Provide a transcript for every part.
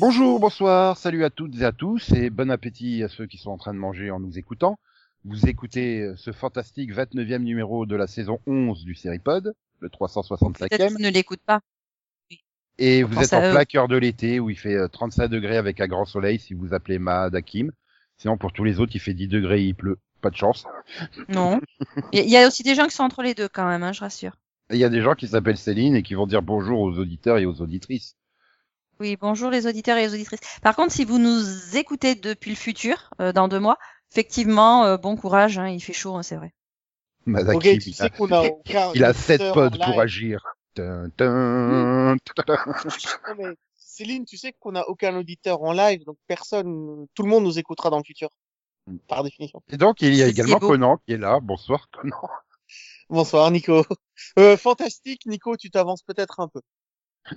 Bonjour, bonsoir, salut à toutes et à tous et bon appétit à ceux qui sont en train de manger en nous écoutant. Vous écoutez ce fantastique 29e numéro de la saison 11 du Seripod, le Peut-être 365e, qu'ils ne l'écoutent pas. et vous êtes en plein cœur de l'été où il fait euh, 35 degrés avec un grand soleil si vous appelez Mahad Hakim. Sinon pour tous les autres il fait 10 degrés et il pleut. Pas de chance. Non. Il y, a aussi des gens qui sont entre les deux quand même, hein, je rassure. Il y a des gens qui s'appellent Céline et qui vont dire bonjour aux auditeurs et aux auditrices. Oui, bonjour les auditeurs et les auditrices. Par contre, si vous nous écoutez depuis le futur, euh, dans deux mois, effectivement, euh, bon courage, hein, il fait chaud, hein, c'est vrai. Tu il sais a, qu'on a aucun. il a 7 auditeur pods pour agir. Dun, dun, ta-ta-ta. Non, mais Céline, tu sais qu'on a aucun auditeur en live, donc personne, tout le monde nous écoutera dans le futur. Par définition. Et donc il y a également. Conan qui est là. Bonsoir Conan. Bonsoir, Nico. Euh, fantastique, Nico, tu t'avances peut-être un peu.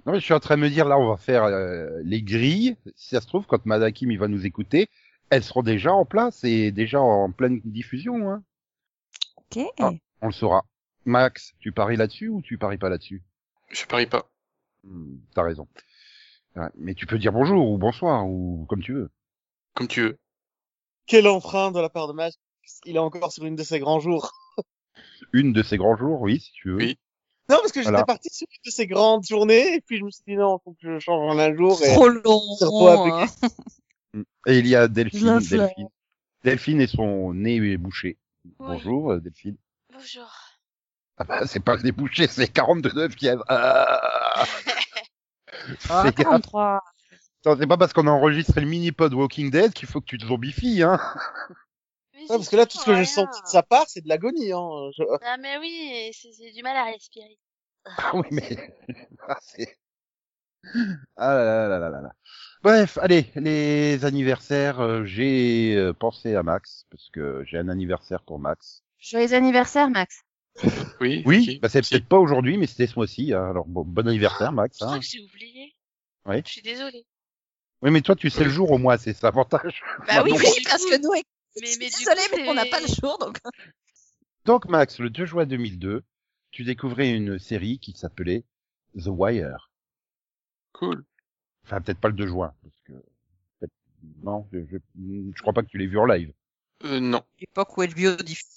Non, mais je suis en train de me dire, là, on va faire euh, les grilles. Si ça se trouve, quand Madakim il va nous écouter, elles seront déjà en place et déjà en pleine diffusion. Hein. Ok. Ah. On le saura. Max, tu paries là-dessus ou tu paries pas là-dessus? Je parie pas. Hmm, T'as raison. Ouais, mais tu peux dire bonjour ou bonsoir ou comme tu veux. Comme tu veux. Quel enfreint de la part de Max. Il est encore sur une de ses grands jours. Une de ces grands jours, oui, si tu veux. Oui. Non, parce que j'étais Voilà. parti sur une de ces grandes journées, et puis je me suis dit non, faut que je change en un jour. Et... Trop long. hein. Hmm. Et il y a Delphine. Delphine. Delphine et son nez est bouché. Bonjour, euh, Delphine. Bonjour. Ah bah, c'est pas des bouchées, c'est 42 fièvres. Ah Ah, gaffe. 43. Attends, c'est pas parce qu'on a enregistré le mini-pod Walking Dead qu'il faut que tu te zombifies, hein. Ouais, parce que là, tout ce que j'ai senti de sa part, c'est de l'agonie. Hein. Je- Ah mais oui, c'est c'est du mal à respirer. Ah oui, mais... Ah, c'est... Ah là là là là là. Bref, allez, les anniversaires, euh, j'ai euh, pensé à Max, parce que j'ai un anniversaire pour Max. Joyeux anniversaire, Max. Oui. Oui, bah c'est peut-être pas aujourd'hui, mais c'était ce mois-ci, hein. alors bon, bon anniversaire Max. Je crois Hein. que j'ai oublié. Ouais. Je suis désolée. Oui, mais toi tu sais le jour au moins, c'est ça l'avantage. Bah oui, Oui, parce que nous, mais- mais, mais du désolé, coup, mais on n'a pas le c'est- jour, donc. Donc Max, le 2 juin 2002, tu découvrais une série qui s'appelait The Wire. Cool. Enfin, peut-être pas le 2 juin, parce que... Non, je, je, je crois pas que tu l'aies vu en live. Euh, non. L'époque où HBO diffusait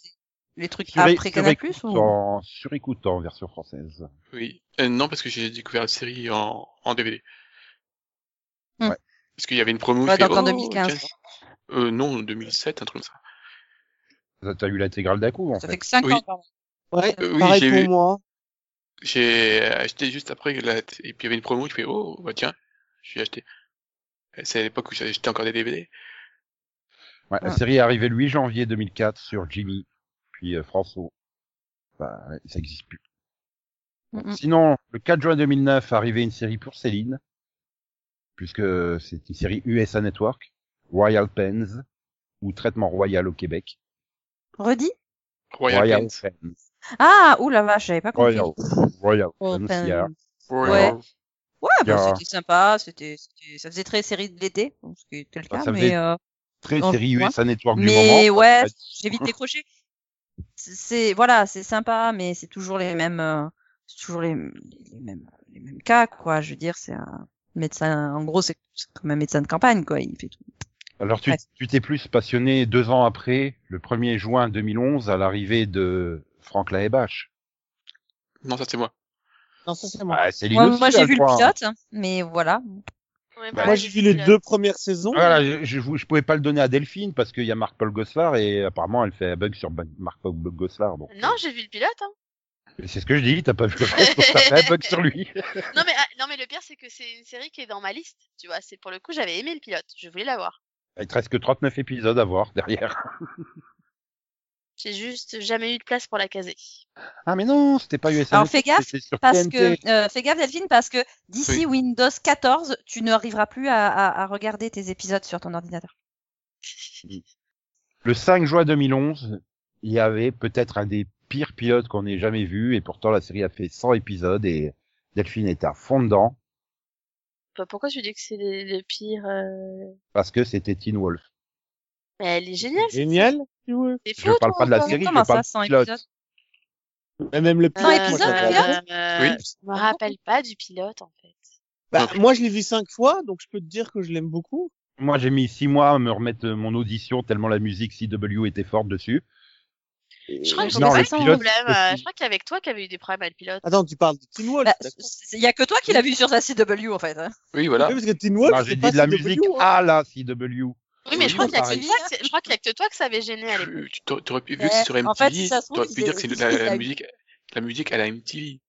les trucs Sur- après sur Canal+, ou... écoutant- Sur écoutant, version française. Oui. Euh, non, parce que j'ai découvert la série en, en DVD. Hmm. Ouais. Parce qu'il y avait une promo. Ouais, donc en oh, 2015. tiens. Euh, non, 2007, un truc comme ça. Ça, T'as eu l'intégrale d'un coup, en Ça fait. fait que 5 Oui. ans, pardon. Ouais, Euh, oui, pareil pour vu. moi. J'ai acheté juste après, la... et puis il y avait une promo, je fais, oh, bah tiens, je suis acheté. Et C'est à l'époque où j'achetais encore des DVD. Ouais, la Ah. série est arrivée le 8 janvier 2004 sur Jimmy, puis euh, François. Bah, ouais, ça existe plus. Mm, mm. Sinon, le 4 juin 2009, arrivait une série pour Céline, puisque c'est une série USA Network, Royal Pens, ou Traitement Royal au Québec. Redis Royal, Pens. Pens. Ah, ouh la vache, j'avais pas compris. Royal, Royal. Royal. Ouais, bah, Yeah. c'était sympa, c'était, ça faisait très série de l'été, ce qui était le Bah, cas, ça mais, euh, Très série ouais. USA Network du mais moment. ouais, Ça- j'ai vite décroché. C'est- voilà, c'est sympa, mais c'est toujours les mêmes, euh, c'est toujours les, les mêmes, les mêmes cas, quoi. Je veux dire, c'est un médecin, en gros, c'est c'est comme un médecin de campagne, quoi. Il fait tout. Alors tu Ouais. tu t'es plus passionné deux ans après, le 1er juin 2011, à l'arrivée de Franck Laebache. Non, ça c'est moi. Non, ça c'est moi. Ah, Céline Moi, moi, j'ai vu le pilote, hein, mais voilà. Ouais, Bah, moi, j'ai vu les deux premières saisons. Voilà, je, je, je pouvais pas le donner à Delphine parce qu'il y a Marc-Paul Gosselaar et apparemment elle fait un bug sur Marc-Paul Gosselaar. Donc, Non, j'ai vu le pilote. Hein. c'est ce que je dis, t'as pas vu le reste, t'as fait un bug sur lui. Non mais ah, non mais le pire c'est que c'est une série qui est dans ma liste. Tu vois, c'est pour le coup j'avais aimé le pilote. Je voulais la voir. Il te reste que 39 épisodes à voir derrière. J'ai juste jamais eu de place pour la caser. Ah mais non, c'était pas USA. Alors, fais gaffe, Parce TNT. que, euh, fais gaffe Delphine, parce que d'ici Windows 14, tu n'arriveras plus à, à, à regarder tes épisodes sur ton ordinateur. Le 5 juin 2011, il y avait peut-être un des pires pilotes qu'on ait jamais vu, et pourtant la série a fait 100 épisodes, et Delphine est à fond dedans, Bah, Pourquoi tu dis que c'est le, pire euh... parce que c'était Teen Wolf. Mais elle est géniale. cette Génial, tu vois. C'est Je parle toi, pas de la série, je parle ça, 100 du pilote. épisodes Et Même le pilote, moi, épisodes, ça pilote m'intéresse. Euh, Oui. Je me rappelle pas du pilote, en fait. Bah, moi, je l'ai vu cinq fois, donc je peux te dire que je l'aime beaucoup. Moi, j'ai mis six mois à me remettre mon audition tellement la musique CW était forte dessus. Je crois que j'ai pas de problème. euh, aussi- Je crois qu'il y avait que toi qui avait eu des problèmes avec le pilote. Attends, tu parles de Teen Wolf, Bah, Il y a que toi qui l'as vu sur la CW en fait. hein. Oui, voilà. Oui, parce que Teen Wolf, j'ai pas dit de la CW, musique hein. à la CW. Oui, mais Oui, je crois qu'il y a que toi que c'est- je crois qu'il y a que toi que ça avait gêné à l'époque. Tu tu t'aurais pu, vu que c'est sur MTV, en fait, si ça trouve, t'aurais pu dire que c'est la, la a eu- musique, la musique à la MTV.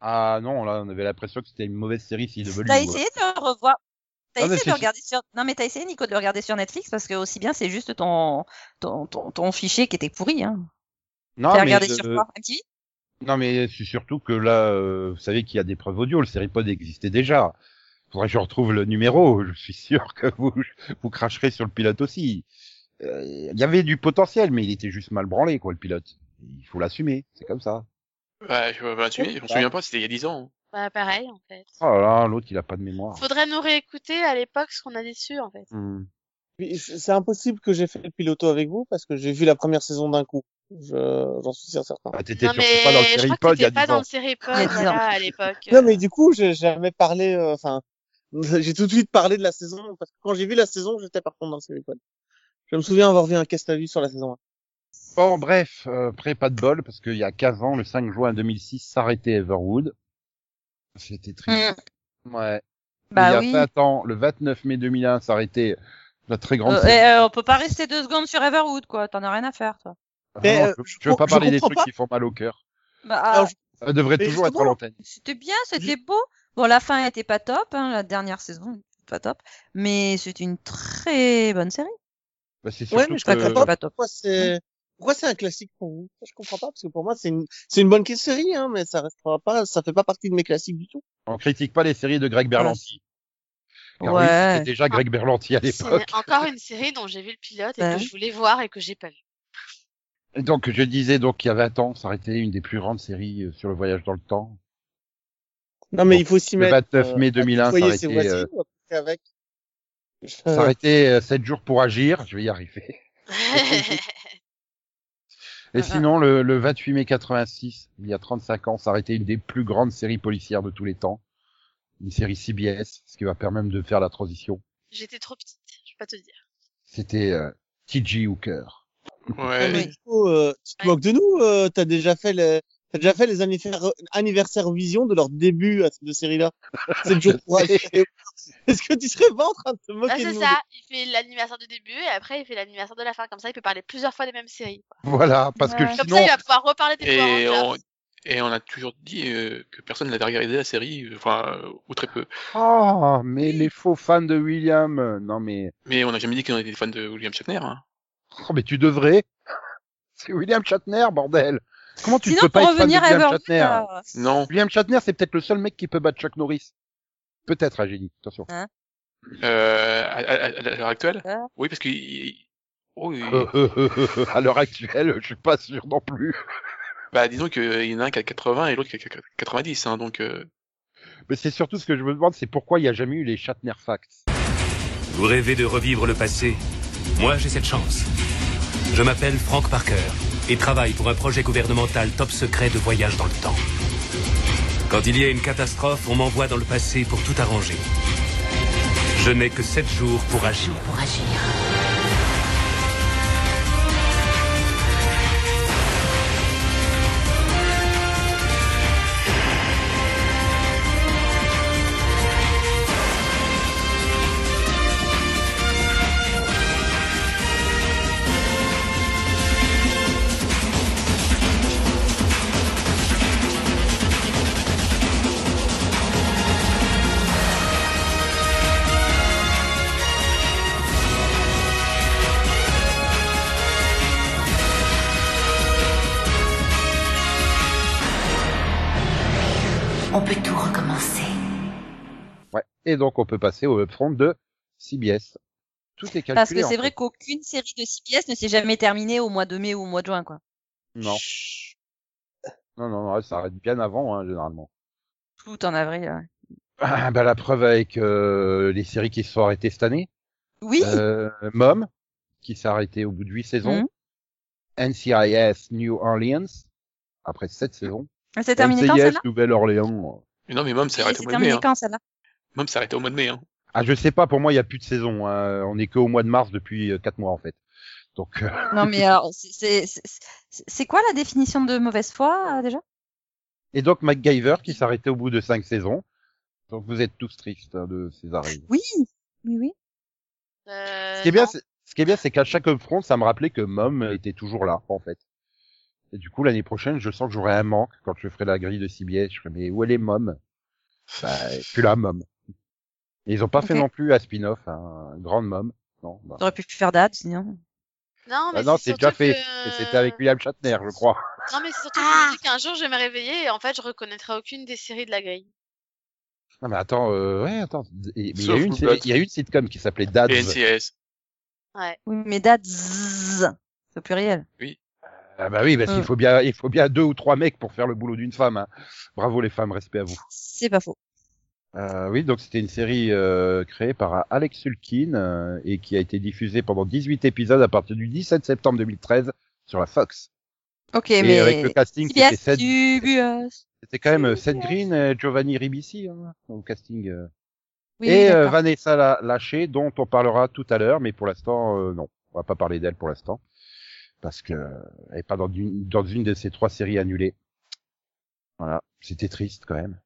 Ah non, là, on avait l'impression que c'était une mauvaise série CW. T'as essayé de le revoir? T'as Ah, essayé de regarder sur non mais t'as essayé Nico de le regarder sur Netflix? Parce que aussi bien c'est juste ton ton, ton ton fichier qui était pourri hein. Non, T'as mais, regardé euh, sur quoi? MTV non, mais c'est surtout que là, euh, vous savez qu'il y a des preuves audio, le Seripod existait déjà. Faudrait que je retrouve le numéro, je suis sûr que vous, vous cracherez sur le pilote aussi. Euh, Il y avait du potentiel, mais il était juste mal branlé, quoi, le pilote. Il faut l'assumer, c'est comme ça. Ouais, je me souviens, je me souviens pas, c'était il y a 10 ans. Bah, pareil, en fait. Oh là là, l'autre, il a pas de mémoire. Faudrait nous réécouter à l'époque ce qu'on a déçu, en fait. Hmm. C'est impossible que j'ai fait le piloto avec vous parce que j'ai vu la première saison d'un coup. Je- J'en suis sûr certain. Ah, t'étais pas dans le je Seripod il y a pas 10 dans ans. le Seripod, Il y a 10 ans. voilà, à l'époque. Non, mais du coup, j'ai jamais parlé, euh, enfin, j'ai tout de suite parlé de la saison parce que quand j'ai vu la saison, j'étais par contre dans le Seripod. Je me souviens avoir vu un cast à vue sur la saison 1. Bon, bref, euh, après, pas de bol, parce qu'il y a 15 ans, le 5 juin 2006, s'arrêtait Everwood. C'était triste. Ouais. Bah il y a oui. 20 ans, le 29 mai 2001, s'arrêtait la très grande Euh, euh, on peut pas rester deux secondes sur Everwood quoi, t'en as rien à faire toi. Ah Mais, non, euh, je, je veux pas parler des trucs pas. qui font mal au cœur. Bah, Alors, ah, je- Ça devrait Mais toujours être à l'antenne. c'était bien, c'était beau. Bon la fin était pas top, hein, la dernière saison pas top, mais c'est une très bonne série. Bah, c'est Ouais, mais je que... comprends pas top. pourquoi c'est, pourquoi c'est un classique pour vous? Ça, Je comprends pas parce que pour moi, c'est une, c'est une bonne série, hein, mais ça restera pas, ça fait pas partie de mes classiques du tout. on critique pas les séries de Greg Berlanti. Car oui, c'était déjà Greg Berlanti à C'est l'époque. encore une série dont j'ai vu le pilote et que oui. je voulais voir et que j'ai pas vu. Et Donc, je disais, donc, il y a 20 ans, s'arrêtait une des plus grandes séries euh, sur le voyage dans le temps. Non, mais Bon, il faut s'y le mettre. 29 mai à 2001, tutoyer ça ses aurait été, voisines, euh, avec. S'arrêtait 7 jours pour agir, je vais y arriver. Et Ah, sinon, le, le 28 mai 86, il y a 35 ans, s'arrêtait une des plus grandes séries policières de tous les temps. Une série CBS, ce qui va permettre de faire la transition. J'étais trop petite, je peux pas te dire. C'était euh, T.J. Hooker. Ouais. mais du coup, euh, tu te moques de nous, euh, t'as déjà fait le, t'as déjà fait les anniversaires, anniversaires vision de leur début à cette série-là? C'est jours pour. Est-ce que tu serais pas en train de te moquer Ah, de c'est nous? ça, il fait l'anniversaire du début et après il fait l'anniversaire de la fin. Comme ça, il peut parler plusieurs fois des mêmes séries. Voilà, parce que Ouais. Comme sinon, ça, il va pouvoir reparler des Et on, et on a toujours dit euh, que personne n'avait regardé la série, euh, enfin, euh, ou très peu. oh, mais les faux fans de William, euh, non mais, Mais on n'a jamais dit qu'on était des fans de William Shatner. Hein. oh, mais tu devrais. C'est William Shatner, bordel. Comment tu Sinon peux pas pour être fan de revenir William Everwood, Shatner euh, Non. William Shatner, c'est peut-être le seul mec qui peut battre Chuck Norris. Peut-être, un génie. Attention. Euh, à, à- à l'heure actuelle Ouais. Oui, parce que... Oh, il- à l'heure actuelle, je suis pas sûr non plus. Bah, disons qu'il y en a un qui a 80 et l'autre qui a 90, hein, donc... Euh... Mais c'est surtout ce que je me demande, c'est pourquoi il n'y a jamais eu les Shatner Facts. Vous rêvez de revivre le passé Moi, j'ai cette chance. Je m'appelle Frank Parker et travaille pour un projet gouvernemental top secret de voyage dans le temps. Quand il y a une catastrophe, on m'envoie dans le passé pour tout arranger. Je n'ai que sept jours pour agir. pour agir. Et donc, on peut passer au upfront de CBS. tout est calculé. Parce que c'est vrai qu'aucune série de CBS ne s'est jamais terminée au mois de mai ou au mois de juin, quoi. Non. Non, non, non, ça arrête bien avant, hein, généralement. Tout en avril. ouais. Ah, bah, la preuve avec euh, les séries qui se sont arrêtées cette année. Oui. Euh, Mom, qui s'est arrêté au bout de huit saisons. Mhm. NCIS New Orleans, après sept saisons. Terminée quand NCIS celle-là? Nouvelle-Orléans. Non, mais Mom s'est Elle arrêté s'est au mois de mai. Hein. quand celle-là? Mom s'est arrêté au mois de mai. Hein. Ah, je sais pas, pour moi, il y a plus de saison. hein. On est que au mois de mars depuis euh, quatre mois, en fait. Donc, euh, Non, mais alors, c'est- quoi la définition de mauvaise foi euh, déjà? Et donc MacGyver qui arrêté au bout de cinq saisons. Donc, vous êtes tous tristes hein, de ces arrêts. Oui, oui, oui. Euh, Ce qui est bien, ce qui est bien, c'est qu'à chaque upfront, ça me rappelait que Mom était toujours là, en fait. Et du coup, l'année prochaine, je sens que j'aurai un manque quand je ferai la grille de CBS. Je ferai, mais où est les Mom? Bah, plus là, Mom. Et ils ont pas fait non plus un spin-off, un grande Mom. Non, bah. T'aurais pu faire date, sinon. Non, mais Ah non, c'est déjà fait. que- c'était avec William Shatner, je crois. Non, mais c'est surtout Ah qu'un jour je vais me réveiller et en fait je reconnaîtrai aucune des séries de la grille. Non, mais attends, euh, ouais, attends. Mais il y a une, il y a une sitcom qui s'appelait Dads. Et NCIS. Ouais. Oui, mais c'est au pluriel. Ah bah oui, parce qu'il faut bien, il faut bien deux ou trois mecs pour faire le boulot d'une femme. Hein. Bravo les femmes, respect à vous. C'est pas faux. Euh, oui, donc c'était une série euh, créée par Alex Sulkin euh, et qui a été diffusée pendant 18 épisodes à partir du 17 septembre 2013 sur la Fox. Ok, et mais avec le casting, c'était Seth, c'était quand même euh, Seth Green et Giovanni Ribisi hein, au casting. euh. Oui, et euh. Vanessa La- Lachey, dont on parlera tout à l'heure, mais pour l'instant, euh, non, on va pas parler d'elle pour l'instant parce que euh, elle est pas dans une, dans une de ces trois séries annulées. Voilà, c'était triste quand même.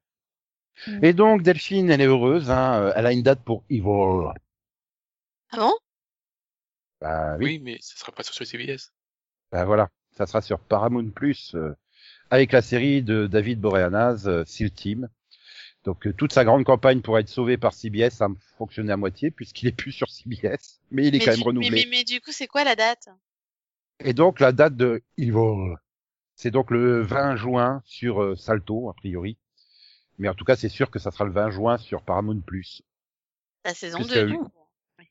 Et donc Delphine, elle est heureuse, hein, euh, elle a une date pour Evil. Ah bon? Bah oui, Oui, mais ça sera pas sur CBS. bah voilà, ça sera sur Paramount Plus euh, avec la série de David Boreanaz, euh, Seal Team. Donc euh, toute sa grande campagne pour être sauvé par CBS, ça a fonctionné à moitié puisqu'il est plus sur CBS, mais il est mais, quand du- même renouvelé. mais, mais, mais du coup, c'est quoi la date? Et donc la date de Evil, c'est donc le 20 juin sur euh, Salto a priori. Mais en tout cas, c'est sûr que ça sera le 20 juin sur Paramount Plus, La saison Puisque- 2, du coup.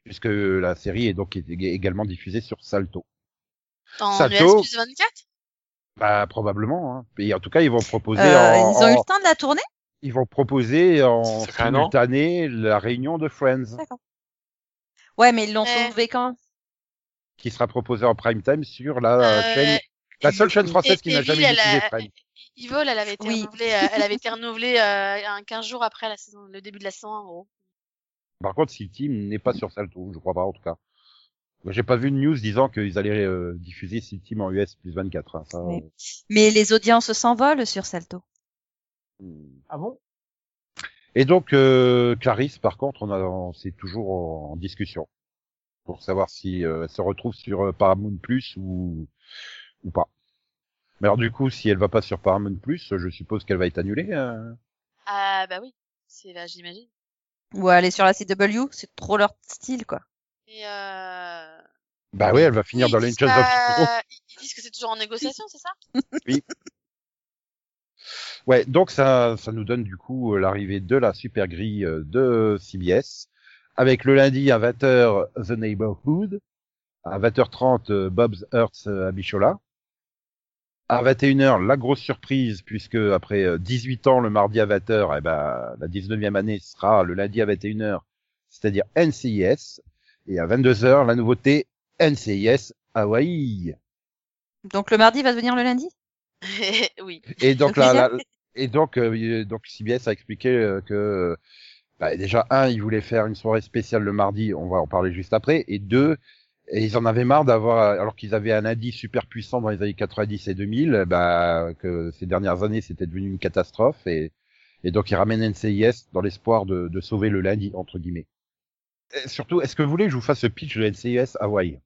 puisque la série est donc ég- également diffusée sur Salto. En Salto. US plus 24 Bah probablement. Hein. Et en tout cas, ils vont proposer Euh, en, ils ont eu le temps de la tourner? ils vont proposer en simultané la réunion de Friends, D'accord. Ouais, mais ils l'ont sauvé quand? Qui sera proposée en prime time sur la Euh, chaîne, la seule chaîne française et- qui n'a jamais diffusé a- Friends. Evil, elle avait été Oui. renouvelée, euh, elle avait été renouvelée euh, un 15 jours après la saison, le début de la saison, en gros. Par contre, Team n'est pas sur Salto, je crois pas en tout cas. Moi, J'ai pas vu de news disant qu'ils allaient euh, diffuser Team en US plus 24. hein, ça, Oui. Mais les audiences s'envolent sur Salto. euh, Ah bon? Et donc euh, Clarisse, par contre, on a, on- c'est toujours en, en discussion pour savoir si euh, elle se retrouve sur euh, Paramount Plus ou ou pas. Mais alors du coup, si elle va pas sur Paramount Plus, je suppose qu'elle va être annulée. euh. Ah, bah oui. C'est là, j'imagine. Ou aller sur la CW, c'est trop leur style, quoi. Et euh... Bah oui, elle va finir ils dans of pas- Tomorrow. Ils disent que c'est toujours en négociation, c'est ça? Ouais, donc ça, ça nous donne du coup euh, l'arrivée de la super grille euh, de CBS, avec le lundi à 20h The Neighborhood, à 20h30 euh, Bob's Earth à Bichola, à 21h la grosse surprise puisque après euh, 18 ans le mardi à 20h, eh ben la 19e année sera le lundi à 21h, c'est-à-dire NCIS, et à 22h la nouveauté NCIS Hawaii. Donc le mardi va devenir le lundi? Oui. Et donc là- et donc euh, donc CBS a expliqué euh, que bah, déjà un, ils voulaient faire une soirée spéciale le mardi, on va en parler juste après, et deux, et ils en avaient marre d'avoir alors qu'ils avaient un lundi super puissant dans les années 90 et 2000, bah que ces dernières années c'était devenu une catastrophe et et donc ils ramènent NCIS dans l'espoir de, de sauver le lundi entre guillemets. Et surtout, est-ce que vous voulez que je vous fasse le pitch de NCIS Hawaii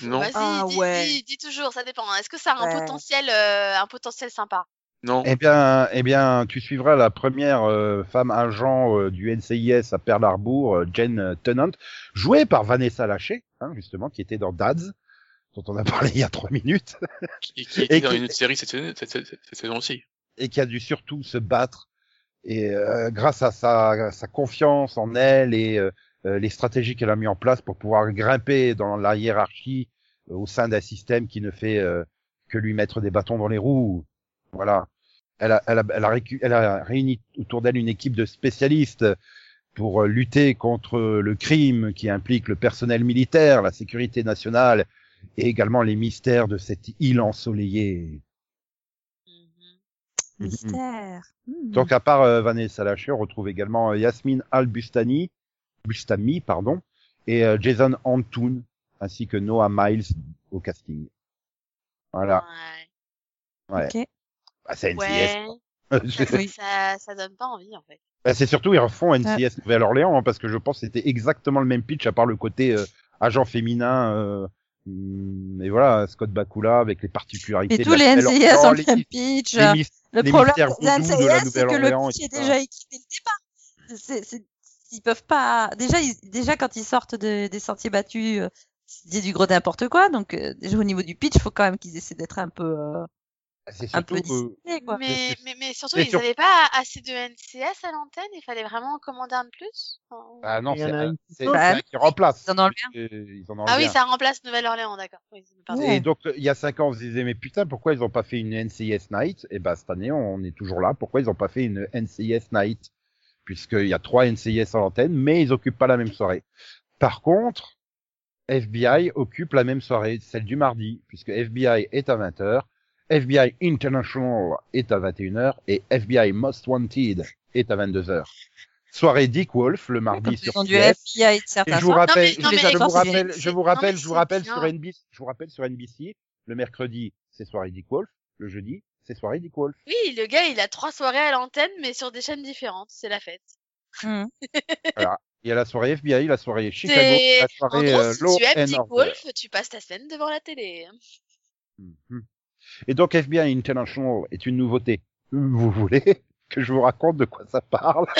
Non. Vas-y, Ah, dis, ouais. dis, dis toujours, ça dépend. Est-ce que ça a un Ouais. potentiel, euh, un potentiel sympa? Non. Eh bien, eh bien, tu suivras la première euh, femme agent euh, du NCIS à Pearl Harbor, euh, Jen Tennant, jouée par Vanessa Lachey, hein, justement, qui était dans Dads, dont on a parlé il y a trois minutes, Qui, qui était Et dans qui- une autre série cette, cette, cette, cette saison-ci. et qui a dû surtout se battre. Et euh, grâce à sa, sa confiance en elle et euh, euh, les stratégies qu'elle a mis en place pour pouvoir grimper dans la hiérarchie euh, au sein d'un système qui ne fait euh, que lui mettre des bâtons dans les roues. Voilà. Elle a, elle a, elle a, récu- elle a réuni autour d'elle une équipe de spécialistes pour euh, lutter contre le crime qui implique le personnel militaire, la sécurité nationale et également les mystères de cette île ensoleillée. Mhm. Mystère. Hmm. Donc à part euh, Vanessa Lachey, on retrouve également euh, Yasmine Al-Bustani, Bustami, pardon, et euh, Jason Antoun, ainsi que Noah Miles au casting. Voilà. Ouais. Ouais. Ok. Bah, c'est NCS. Ouais. quoi. Ça, Oui. ça, ça donne pas envie en fait. Bah, c'est surtout ils refont NCS Nouvelle-Orléans hein, parce que je pense que c'était exactement le même pitch à part le côté euh, agent féminin. Euh, hum, et voilà, Scott Bakula avec les particularités. Et tous les NCIS Nouvelle-Orléans, ont le même pitch. les Le les problème des NCIS, c'est que le pitch est déjà écrit dès le départ. C'est, c'est, ils peuvent pas. Déjà, ils, déjà quand ils sortent de- des sentiers battus, euh, c'est du gros n'importe quoi. Donc euh, déjà au niveau du pitch, faut quand même qu'ils essaient d'être un peu, euh, c'est un peu surtout euh, quoi. Mais, mais, mais surtout, ils sur- n'avaient pas assez de NCS à l'antenne, il fallait vraiment en commander un de plus? Enfin, ah non, Il y en c'est a un une qui remplace. Ils en puisque Ils en Ah enlèvent oui, un. ça remplace Nouvelle-Orléans, d'accord. Oui. Et donc, il y a cinq ans, on se disait, mais putain, pourquoi ils ont pas fait une NCIS Night? Et ben, cette année, on est toujours là. Pourquoi ils ont pas fait une NCIS Night? Puisqu'il y a trois NCIS à l'antenne, mais ils occupent pas la même soirée. Par contre, FBI occupe la même soirée, celle du mardi, puisque FBI est à 20h, FBI International est à 21h, et FBI Most Wanted est à 22h. Soirée Dick Wolf, le mardi sur. FBI Et je vous rappelle, mais- non, je, mais je vous rappelle, je vous rappelle, je vous sur NBC, je vous rappelle sur NBC, le mercredi, c'est soirée Dick Wolf, le jeudi, c'est soirée Dick Wolf. Oui, le gars, il a trois soirées à l'antenne, mais sur des chaînes différentes. C'est la fête. Hmm. Il y a la soirée FBI, la soirée Chicago, la En soirée gros, euh, si Law tu aimes Dick. Wolf, tu passes ta scène devant la télé. Mhm. Et donc FBI International est une nouveauté. Vous voulez que je vous raconte de quoi ça parle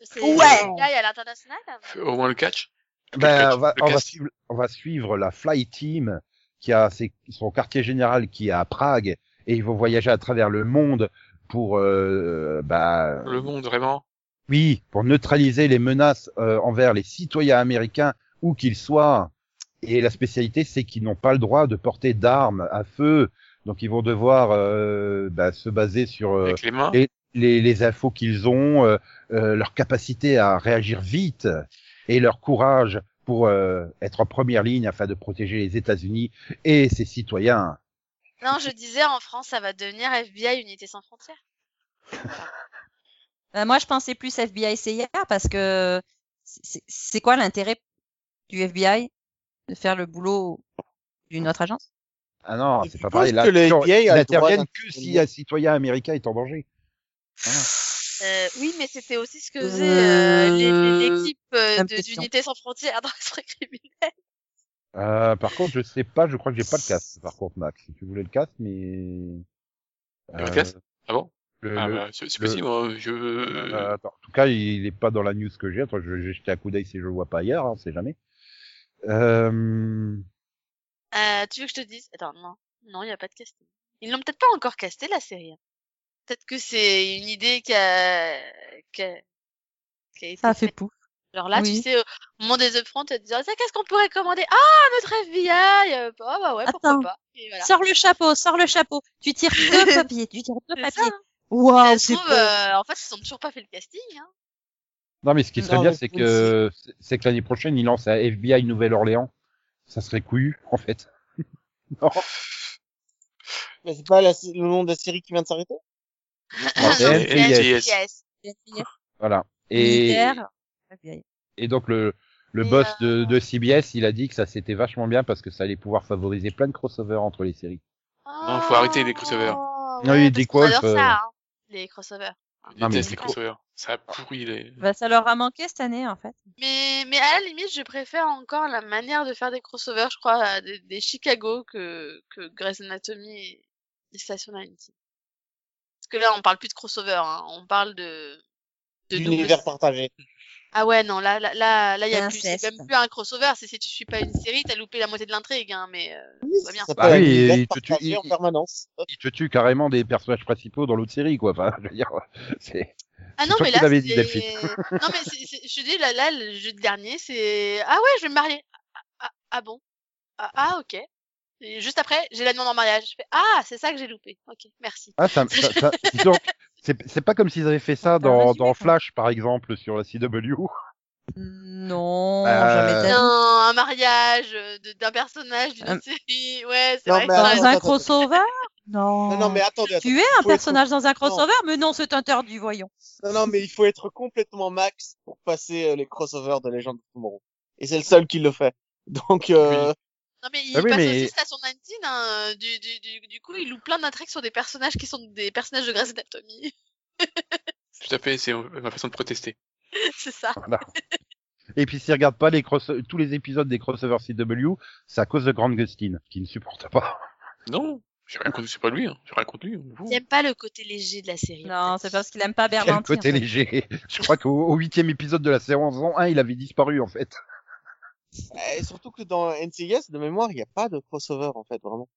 C'est Ouais. le gars à l'international. Au moins le catch. Ben, Le on va, le on va suivre, on va suivre la Fly Team qui a ses- son quartier général qui est à Prague et ils vont voyager à travers le monde pour, euh, bah, Le monde, vraiment. oui, pour neutraliser les menaces euh, envers les citoyens américains où qu'ils soient. Et la spécialité, c'est qu'ils n'ont pas le droit de porter d'armes à feu, donc ils vont devoir euh, bah, se baser sur euh, les les, les infos qu'ils ont, euh, euh, leur capacité à réagir vite et leur courage pour euh, être en première ligne afin de protéger les États-Unis et ses citoyens. Non, je disais, en France, ça va devenir FBI Unité sans frontières. Euh, moi, je pensais plus FBI CIA parce que c'est quoi l'intérêt du FBI de faire le boulot d'une autre agence? Ah non, c'est pas pareil. Là, que le ils ont- FBI a ils le droit n'interviennent que si un citoyen américain est en danger. Euh, oui, mais c'était aussi ce que faisait euh, les- les- Euh, l'équipe euh, d'Unité sans frontières dans l'esprit criminel. Euh, par contre, je sais pas, je crois que j'ai pas le casque. Par contre, Max, si tu voulais le casque, mais Le casque? Ah bon? le- ah, bah, C'est c'est le- possible, hein, je... euh, attends, en tout cas, il est pas dans la news que j'ai. Attends, je vais jeter un coup d'œil si je le vois pas ailleurs, hein, on sait jamais. Euh... Euh, tu veux que je te dise? Attends, non. Non, il n'y a pas de casting. Ils l'ont peut-être pas encore casté, la série. hein. Peut-être que c'est une idée qui a, qui a, qui a été Ça a fait faite. pouf. Genre là, Oui. tu sais, au moment des upfronts, tu te dis, Ah, qu'est-ce qu'on pourrait commander? Ah, notre FBI euh, Ah bah ouais, pourquoi Attends. pas? Et voilà. Sors le chapeau, sors le chapeau. Tu tires deux papiers, tu tires deux papiers. hein. Ça se c'est euh, en fait, ils ont toujours pas fait le casting. Hein. Non, mais ce qui serait Non, bien, c'est que c'est que l'année prochaine, il lance un FBI Nouvelle-Orléans. Ça serait couillu, en fait. non. Mais c'est pas la- le nom de la série qui vient de s'arrêter? Non, Non. NCIS. Voilà. Et, et donc le le Et, boss euh, de, de CBS, il a dit que ça c'était vachement bien parce que ça allait pouvoir favoriser plein de crossovers entre les séries. Non, faut arrêter les crossovers. Oh, ouais, parce qu'on Wolf, adore euh, ça, hein, les crossovers. Je Non, mais déteste c'est les crossovers. Ça a pourri les... Bah, ça leur a manqué cette année, en fait. Mais, mais à la limite, je préfère encore la manière de faire des crossovers, je crois, à des, des Chicago que, que Grey's Anatomy et, Station 19. Parce que là, on parle plus de crossover, hein, on parle de, de L'univers partagé. Ah ouais, non, là, là, là, là, y a plus, c'est même plus un crossover, c'est si tu suis pas une série, t'as loupé la moitié de l'intrigue, hein, mais, euh, Oui, va bien. ça Bah oui, il te tue- il- en permanence. Il te tue carrément des personnages principaux dans l'autre série, quoi. Enfin, je veux dire, c'est. Ah non, mais là, dit, c'est- Delphine. non, mais c'est, c'est- je te dis, là, là, le jeudi dernier, c'est, ah ouais, je vais me marier. Ah, ah, ah bon? Ah, ah, ok. Et juste après, j'ai la demande en mariage. Je fais, ah, c'est ça que j'ai loupé. Ok, merci. Ah, ça, ça, ça- disons, c'est c'est pas comme s'ils avaient fait ça T'as dans, résumé, dans. Flash, par exemple, sur la CW. Non, Euh, jamais. Non, un mariage euh, d'un personnage d'une Euh, autre série. Ouais, c'est vrai Dans attends, un crossover? Non. Non, non, mais attendez, attendez. Tu es un être- personnage dans un crossover, mais non, c'est interdit, voyons. Non, non, mais il faut être complètement max pour passer euh, les crossovers de Legend of Tomorrow. Et c'est le seul qui le fait. Donc, euh, Non, mais il Ah oui, passe mais- aussi Station 19, hein. Du, du, du, du coup, il loue plein d'intrigues sur des personnages qui sont des personnages de Grey's Anatomy. Tout à fait, c'est ma façon de protester. c'est ça. Voilà. Et puis s'ils regardent pas les cross tous les épisodes des crossovers CW, c'est à cause de Grant Gustin, qui ne supporte pas. Non, j'ai rien contre, c'est pas lui, hein. j'ai rien contre lui. vous. J'aime pas le côté léger de la série. Non, c'est parce qu'il aime pas Quel Berlanti. côté en fait. léger. Je crois qu'au au huitième épisode de la saison 1, il avait disparu, en fait. Et surtout que dans NCIS, de mémoire, il n'y a pas de crossover, en fait, vraiment.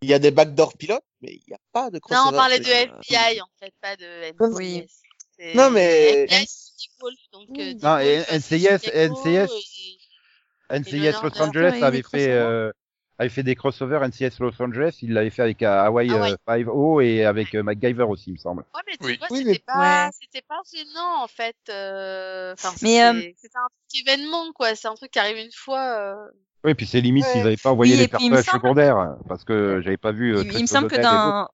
Il y a des backdoor pilotes, mais il n'y a pas de Non, crossover. on parlait de C'est- FBI, en fait, pas de NCIS. Oui. Non, mais- FBI, Wolf, donc, euh, Non, et NCIS, NCIS, et- NCIS Los Angeles avait fait, euh, avait fait des crossovers NCIS Los Angeles, il l'avait fait avec euh, Hawaii Hawaii. euh, 5-0 et avec euh, MacGyver aussi, il me semble. Ouais, mais tu Oui. vois, Oui, c'était mais- pas, Ouais. c'était pas gênant, en fait, euh, enfin, Mais, c'était euh, c'était un truc événement, quoi. C'est un truc qui arrive une fois, euh, Oui, puis c'est limite Ouais. s'ils n'avaient pas envoyé Oui, les personnages semble- secondaires, parce que j'avais pas vu. euh, Il, il me semble que dans,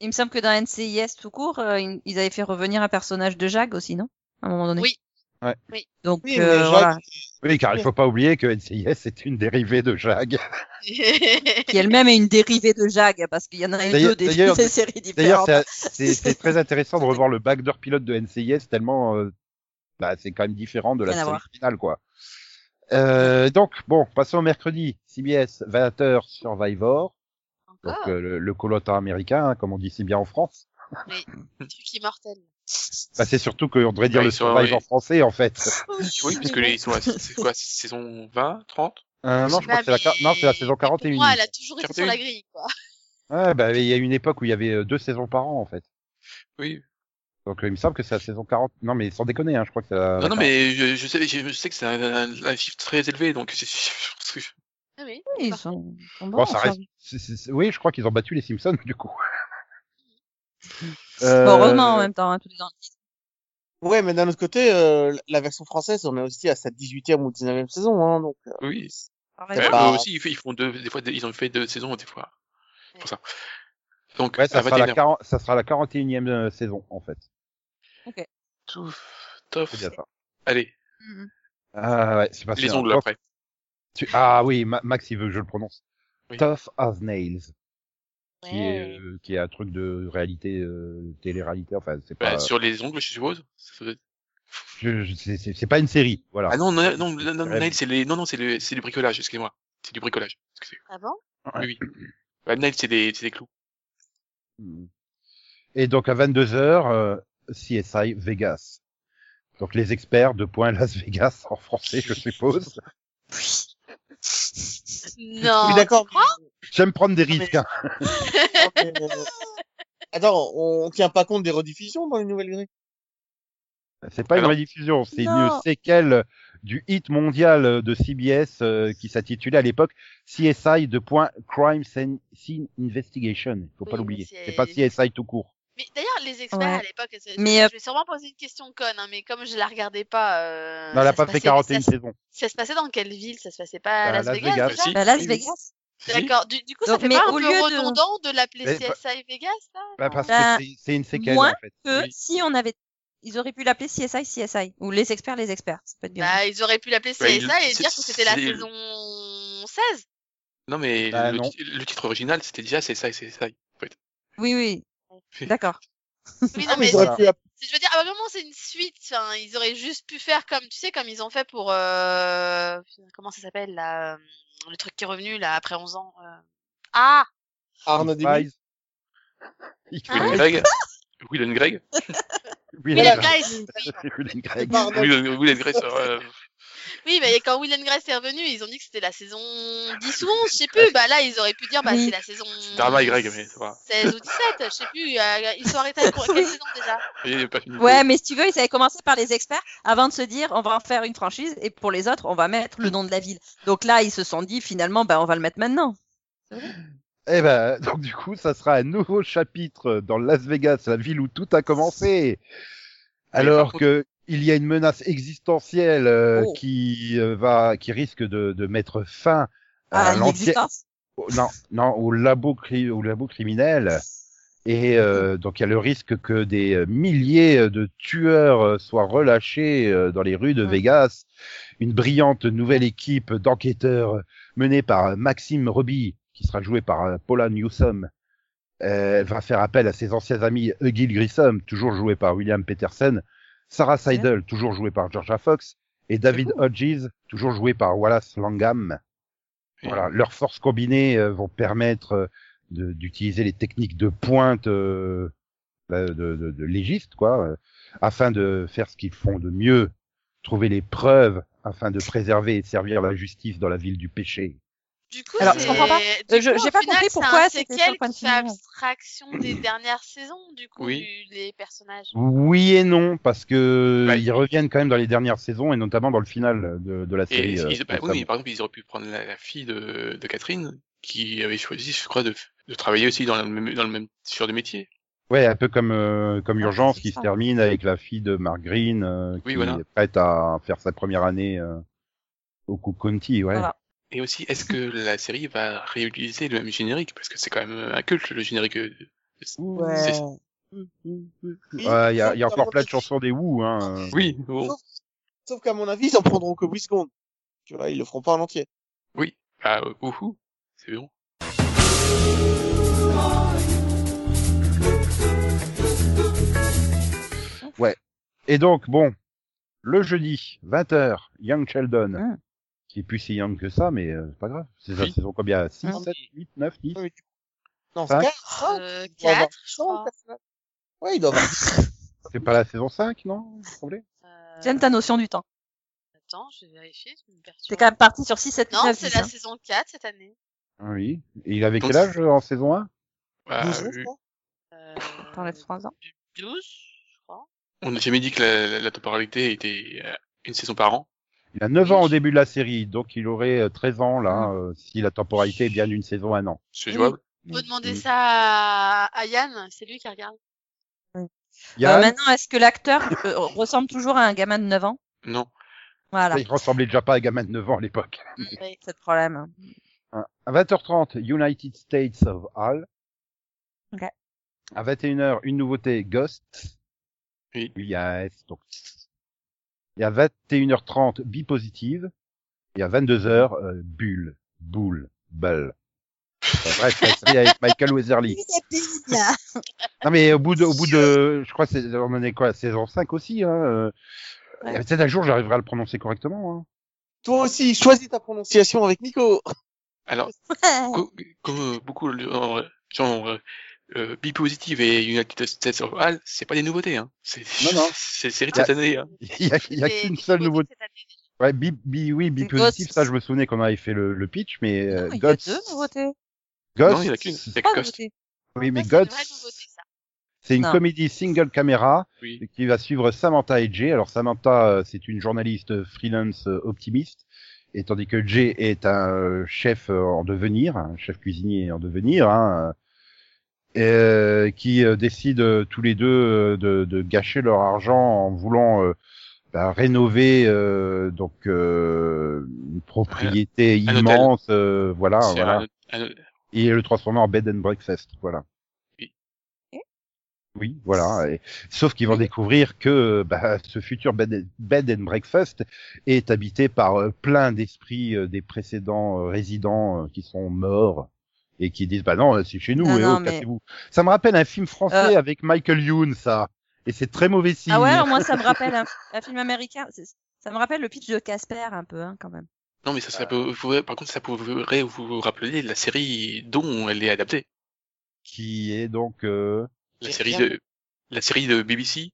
il me semble que dans NCIS tout court, euh, ils ils avaient fait revenir un personnage de Jag aussi, non? À un moment donné. Oui. Ouais. Oui. Donc Oui, euh, voilà, Oui, car il faut pas oublier que NCIS est une dérivée de Jag. qui elle-même est une dérivée de Jag, parce qu'il y en a eu D'ailleurs- deux des, d'ailleurs- des séries D'ailleurs, différentes. c'est- c'est très intéressant de revoir le backdoor pilote de NCIS tellement euh, bah, c'est quand même différent de la série finale, quoi. Euh, donc, bon, passons au mercredi. CBS 20h Survivor, donc Encore, euh, le, le colotin américain, hein, comme on dit si bien en France. truc immortel. Bah, c'est surtout qu'on devrait dire Ouais, le Survivor ouais. français, en fait. Oui, puisque les, ils sont à, c'est quoi, saison 20, 30? Euh, non, je crois que c'est la, non, c'est la saison 41. Pour moi, elle a toujours été sur la grille, quoi. Ouais, bah, il y a une époque où il y avait euh, deux saisons par an, en fait. Oui. Donc, euh, il me semble que c'est la saison 40. Non, mais sans déconner, hein, je crois que c'est la... Non, non, mais je, je sais, je sais que c'est un, un, un chiffre très élevé, donc Ah oui. Oui, ils sont, sont bons, Bon, ça reste... c'est- c'est- c'est- Oui, je crois qu'ils ont battu les Simpsons, du coup. Bon, Euh, heureusement en même temps, hein, tous les ans. Ouais, mais d'un autre côté, euh, la version française, on est aussi à sa 18e ou 19e saison, hein, donc. euh, oui. Ouais, pas- eux aussi, ils font- ils font deux, des fois, ils ont fait deux saisons, des fois. C'est Pour ça. Donc, Ouais, ça sera, la 21h. 40... ça sera la 41e euh, saison, en fait. Tout, tough. C'est bien ça. Allez, Mhm. Ah, ouais, c'est pas les ongles après. tu- Ah oui, Ma- Max, il veut que je le prononce. Oui. Tough as Nails, qui, est, euh, qui est un truc de réalité, euh, télé-réalité, enfin, c'est pas... Bah, sur les ongles, je suppose. C'est- c'est c'est pas une série, voilà. Ah non, non, non, non, non, c'est les, non, non, c'est le, c'est du bricolage, excusez-moi. C'est du bricolage. Excusez. Ah bon? Oui, oui. Bah, c'est des, c'est des clous. Hmm. Et donc à 22h, euh, CSI Vegas. Donc les experts de point Las Vegas en français, je suppose. Non. Oui, d'accord. J'aime prendre des risques. hein. mais, Attends, on tient pas compte des rediffusions dans les nouvelles grilles C'est pas Ah une non. rediffusion, c'est une séquelle du hit mondial de CBS euh, qui s'intitulait à l'époque CSI de point Crime Scene Investigation. Il faut Oui, pas l'oublier. C'est pas CSI tout court. Mais d'ailleurs, les experts Ouais. à l'époque, Mais, je euh, vais sûrement poser une question conne, hein, mais comme je la regardais pas, euh, Non, elle a pas fait passait- 41 ça, se- saisons. ça se passait dans quelle ville? Ça se passait pas à Bah, Las, Las Vegas, Vegas. Si. Bah, Las. Vegas. Si. D'accord. Du, du coup, ça fait mais pas un au peu lieu de- redondant de, l'appeler Mais CSI Vegas, là Bah, Non? parce Bah, que c'est- une séquelle moins en fait. Que Oui. si on avait, ils auraient pu l'appeler CSI CSI ou les experts les experts. Ça peut être bien. Bah, ils auraient pu l'appeler Bah, CSI et dire que c'était la saison 16. Non, mais Bah, le, non. ti- le titre original, c'était déjà. En fait. Oui oui. D'accord. Oui, Ah, non, mais mais je veux dire, à un moment, c'est une suite. Enfin, ils auraient juste pu faire comme, tu sais, comme ils ont fait pour, euh... comment ça s'appelle, là, euh, le truc qui est revenu, là, après 11 ans. euh. Ah! Arnaud Demi. X-Files. Will. Greg. Will and Greg. Will and Greg. Will and Greg. Will and, Will and Greg. Oui, mais quand Will and Grace est revenu, ils ont dit que c'était la saison 10 ou 11, je sais plus. Bah là, ils auraient pu dire, bah Oui. c'est la saison Drama Y, mais ça va. 16 ou 17, je sais plus. euh, Ils sont arrêtés à quelle saison déjà Il est pas fini. Ouais, mais si tu veux, ils avaient commencé par les experts avant de se dire on va en faire une franchise et pour les autres, on va mettre le nom de la ville. Donc là, ils se sont dit finalement, bah, on va le mettre maintenant. Eh ben, donc du coup, ça sera un nouveau chapitre dans Las Vegas, la ville où tout a commencé. Alors que il y a une menace existentielle euh, Oh. qui euh, va, qui risque de, de mettre fin Ah, à l'entier- l'existence. au- non, non, au labo, cri- au labo criminel. Et euh, donc il y a le risque que des euh, milliers de tueurs euh, soient relâchés euh, dans les rues de Mm. Vegas. Une brillante nouvelle équipe d'enquêteurs menée par Maxime Roby, qui sera joué par Paula Newsome. Euh, elle va faire appel à ses anciens amis Huggy Grissom, toujours joué par William Peterson, Sarah Seidel, toujours joué par Georgia Fox, et David Hodges, toujours joué par Wallace Langham. Voilà, leurs forces combinées euh, vont permettre euh, de- d'utiliser les techniques de pointe euh, bah, de, de, de légistes, quoi, euh, afin de faire ce qu'ils font de mieux, trouver les preuves afin de préserver et servir la justice dans la ville du péché. Du coup, Alors, je comprends pas. du Euh, je- j'ai pas final, compris c'est pourquoi c'était sur point de fait abstraction des dernières saisons, du coup, Oui. du- les personnages. Oui et non, parce que Bah, ils reviennent quand même dans les dernières saisons et notamment dans le final de, de la Et, série. euh, ils- bah, oui, mais par exemple, ils auraient pu prendre la, la fille de, de Catherine, qui avait choisi, je crois, de, de travailler aussi dans le même, dans le même sur des métiers. Ouais, un peu comme euh, comme Ah, Urgence qui ça. se termine avec la fille de Mark Green euh, Oui, qui voilà. est prête à faire sa première année euh, au Cook County, ouais. Voilà. Et aussi, est-ce que la série va réutiliser le même générique? Parce que c'est quand même un culte, le générique. euh, Ouais. Ouais, il y a, y encore mon plein de avis- chansons des Who, hein. Oui, bon. Sauf, sauf qu'à mon avis, ils en prendront que 8 secondes. Tu vois, ils le feront pas en entier. Oui. Ah, ouhou. C'est bon. Et donc, bon, le jeudi, 20h, Young Sheldon, Mm. Qui est plus si young que ça, mais euh, c'est pas grave. C'est sa Oui. saison combien? 6, Mm. 7, 8, 9, 10 Ouais, mais du coup- Non, Cinq? 4, 5, Euh, il doit avoir 4, je 100 crois. personnages. Ouais, il doit avoir C'est pas la saison 5, non semblez Euh, J'aime ta notion du temps. Attends, je vais vérifier. je me perturbe. T'es quand même parti sur 6, 7, 8, Non, 9, c'est 10. la hein. saison 4 cette année. Ah Oui. Et il avait Donc, quel âge euh, en saison 1 Bah, 12 ans, euh, je crois. Euh, T'enlèves 3 ans. 12, je crois. on n'a jamais dit que la, la, la temporalité était euh, une saison par an? Il a 9 ans au début de la série, donc il aurait euh, 13 ans là, Mm. euh, si la temporalité est bien d'une saison à un an. C'est jouable. On peut demander Mm. ça à, à Yann, c'est lui qui regarde. Il y a Euh, maintenant, est-ce que l'acteur euh, ressemble toujours à un gamin de 9 ans? Non. Voilà, il ressemblait déjà pas à un gamin de 9 ans à l'époque. Oui. c'est le problème. À 20h30, United States of All. Ok. À 21h, une nouveauté, Ghost. Oui. Il y a un S, donc. Et à 21h30, Bi positive. Et à 22h, euh, Bulle, Boule, Bull. Enfin, bref, la série avec Michael Weatherly. Non mais au bout de, au bout de, je crois c'est, on en est quoi, saison 5 aussi, hein. euh, Ouais. Peut-être un jour j'arriverai à le prononcer correctement. Hein. Toi aussi, choisis ta prononciation avec Nico. Alors, co- comme euh, beaucoup de euh, gens euh, euh, Bi-Positive et United States of All, c'est pas des nouveautés. Hein. C'est Non, non. c'est série de cette année. Hein. Il y a, il y a C'est qu'une seule Positive nouveauté. Ouais, bi, oui, C'est positif, Ghost. ça je me souvenais qu'on avait fait le, le pitch, mais euh, Non, il y a Ghost, deux nouveautés. Ghost, Non, il y en a qu'une. Il y a Trois que Ghost. nouveautés. oui, mais c'est Ghost, c'est une Non. comédie single caméra Oui. qui va suivre Samantha et Jay. Alors Samantha, euh, c'est une journaliste freelance euh, optimiste, et tandis que Jay est un euh, chef euh, en devenir, un chef cuisinier en devenir, hein, euh, qui euh, décident euh, tous les deux euh, de, de gâcher leur argent en voulant euh, bah, rénover euh, donc euh, une propriété un immense, euh, voilà, voilà, un- un- et le transformer en bed and breakfast, voilà. Oui. Oui, voilà. et- sauf qu'ils vont découvrir que bah, ce futur bed, bed and breakfast est habité par euh, plein d'esprits euh, des précédents euh, résidents euh, qui sont morts et qui disent bah non, c'est chez nous, et non, oh, mais- cassez-vous. Ça me rappelle un film français avec Michael Youn, ça. Et c'est très mauvais signe. Ah ouais, alors moi ça me rappelle un, un film américain. Ça me rappelle le pitch de Casper un peu, hein, quand même. Non, mais ça, ça peut, pourrait- par contre, ça pourrait vous rappeler la série dont elle est adaptée. Qui est donc euh, La série de, la série de BBC,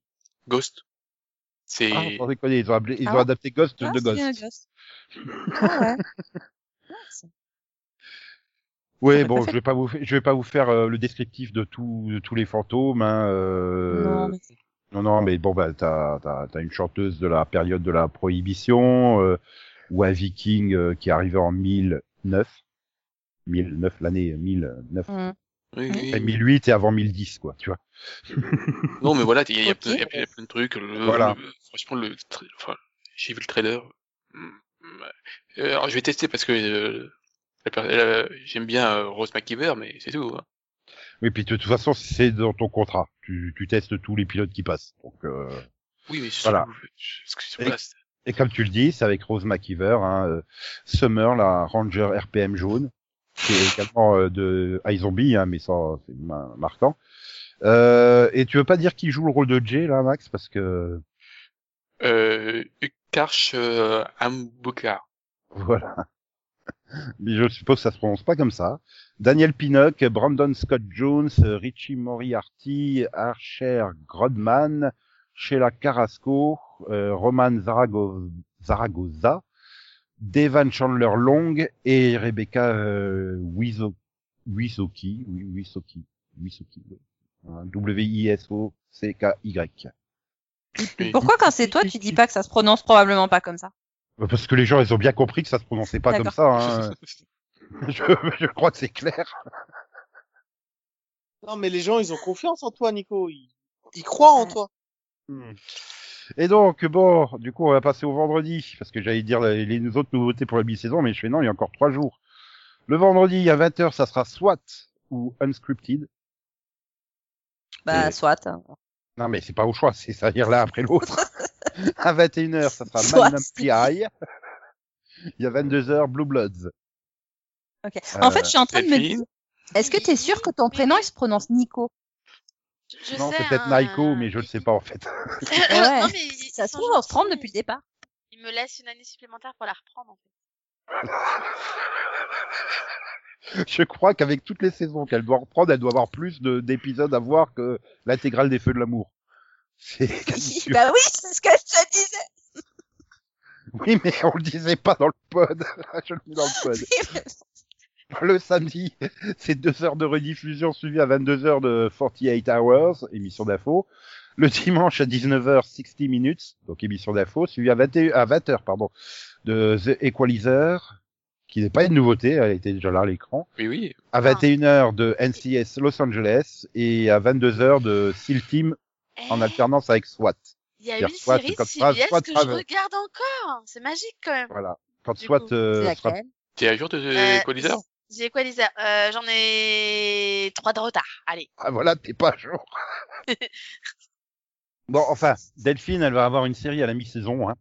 Ghost. C'est Ah, sans déconner, ils ont, appelé- ils Ah ont ouais adapté Ghost Ah, de un Ghost. Ghost. Ah ouais. Oui, bon, je vais pas vous, je vais pas vous faire euh, le descriptif de, tout, de tous les fantômes. Hein, euh, Non, mais Non, non, mais bon, bah, t'as, t'as, t'as une chanteuse de la période de la prohibition, euh, ou un viking euh, qui est arrivé en 1009. 1009, l'année 1009. Mm. oui, oui. Après 1008 et avant 1010, quoi, tu vois. Non, mais voilà, il y, a- y plein- y y a de trucs. Le, Voilà. le- franchement, le, enfin, j'ai vu le trailer. Mm, mm, euh, Alors, je vais tester parce que j'aime bien euh, Rose McKeever, mais c'est tout. hein. Oui, puis de toute façon, c'est dans ton contrat. Tu, tu testes tous les pilotes qui passent. Donc, euh, Oui, mais Voilà. Et- Et comme tu le dis, c'est avec Rose McIver, hein, euh, Summer, la Ranger RPM jaune, qui est également euh, de iZombie, hein, mais ça, c'est ma- marquant. Euh, et tu veux pas dire qui joue le rôle de Jay, là, Max? Parce que, euh, Karch euh, Ambukar. voilà. Mais je suppose que ça se prononce pas comme ça. Daniel Pinnock, Brandon Scott Jones, Richie Moriarty, Archer Grodman, Sheila Carrasco, euh, Roman Zarago- Zaragoza, Devan Chandler Long et Rebecca euh, Wiso- Wisoki, Wisoki, Wisoki, W-I-S-O-C-K-Y. Pourquoi quand c'est toi, tu dis pas que ça se prononce probablement pas comme ça? Parce que les gens, ils ont bien compris que ça se prononçait pas comme ça. Hein. je, je crois que c'est clair. Non, mais les gens, ils ont confiance en toi, Nico. Ils, ils croient en toi. Et donc, bon, du coup, on va passer au vendredi, parce que j'allais dire les, les autres nouveautés pour la mi-saison, mais je fais non, il y a encore trois jours. Le vendredi, à 20h, ça sera SWAT ou Unscripted. Bah, Et- soit. hein. Non, mais c'est pas au choix, c'est ça dire l'un après l'autre. à 21h, ça sera Soit. Magnum PI. Il y a 22h, Blue Bloods. Ok. En fait, Euh, je suis en train de me dire, est-ce que t'es sûr que ton prénom il se prononce Nico? Je, je non, sais, c'est peut-être hein, Naiko, euh, mais je le sais pas en fait. Ouais. non, mais ils- Ça se trouve, on se trompe depuis le départ. Ils me laissent une année supplémentaire pour la reprendre, en fait. Je crois qu'avec toutes les saisons qu'elle doit reprendre, elle doit avoir plus de- d'épisodes à voir que l'intégrale des Feux de l'amour. Bah oui, c'est ce que je te disais. Oui, mais on le disait pas dans le pod. Je le dis dans le pod. Le samedi, c'est deux heures de rediffusion suivies à 22 heures de 48 Hours, émission d'info. Le dimanche à 19h, 60 minutes, donc émission d'info, suivi à 21, à 20 heures, pardon, de The Equalizer, qui n'est pas une nouveauté, elle était déjà là à l'écran. Oui, oui. À 21h de NCS Los Angeles et à 22h de SEAL Team en Eh, alternance avec SWAT. Il y a une soit série comme CBS soit que je regarde encore. C'est magique, quand même. Voilà. Quand Du SWAT coup, euh, T'es à jour de Euh, Equalizer The Equalizer. Euh, J'en ai trois de retard. Allez. Ah voilà, t'es pas à jour. bon, enfin, Delphine, elle va avoir une série à la mi-saison, hein,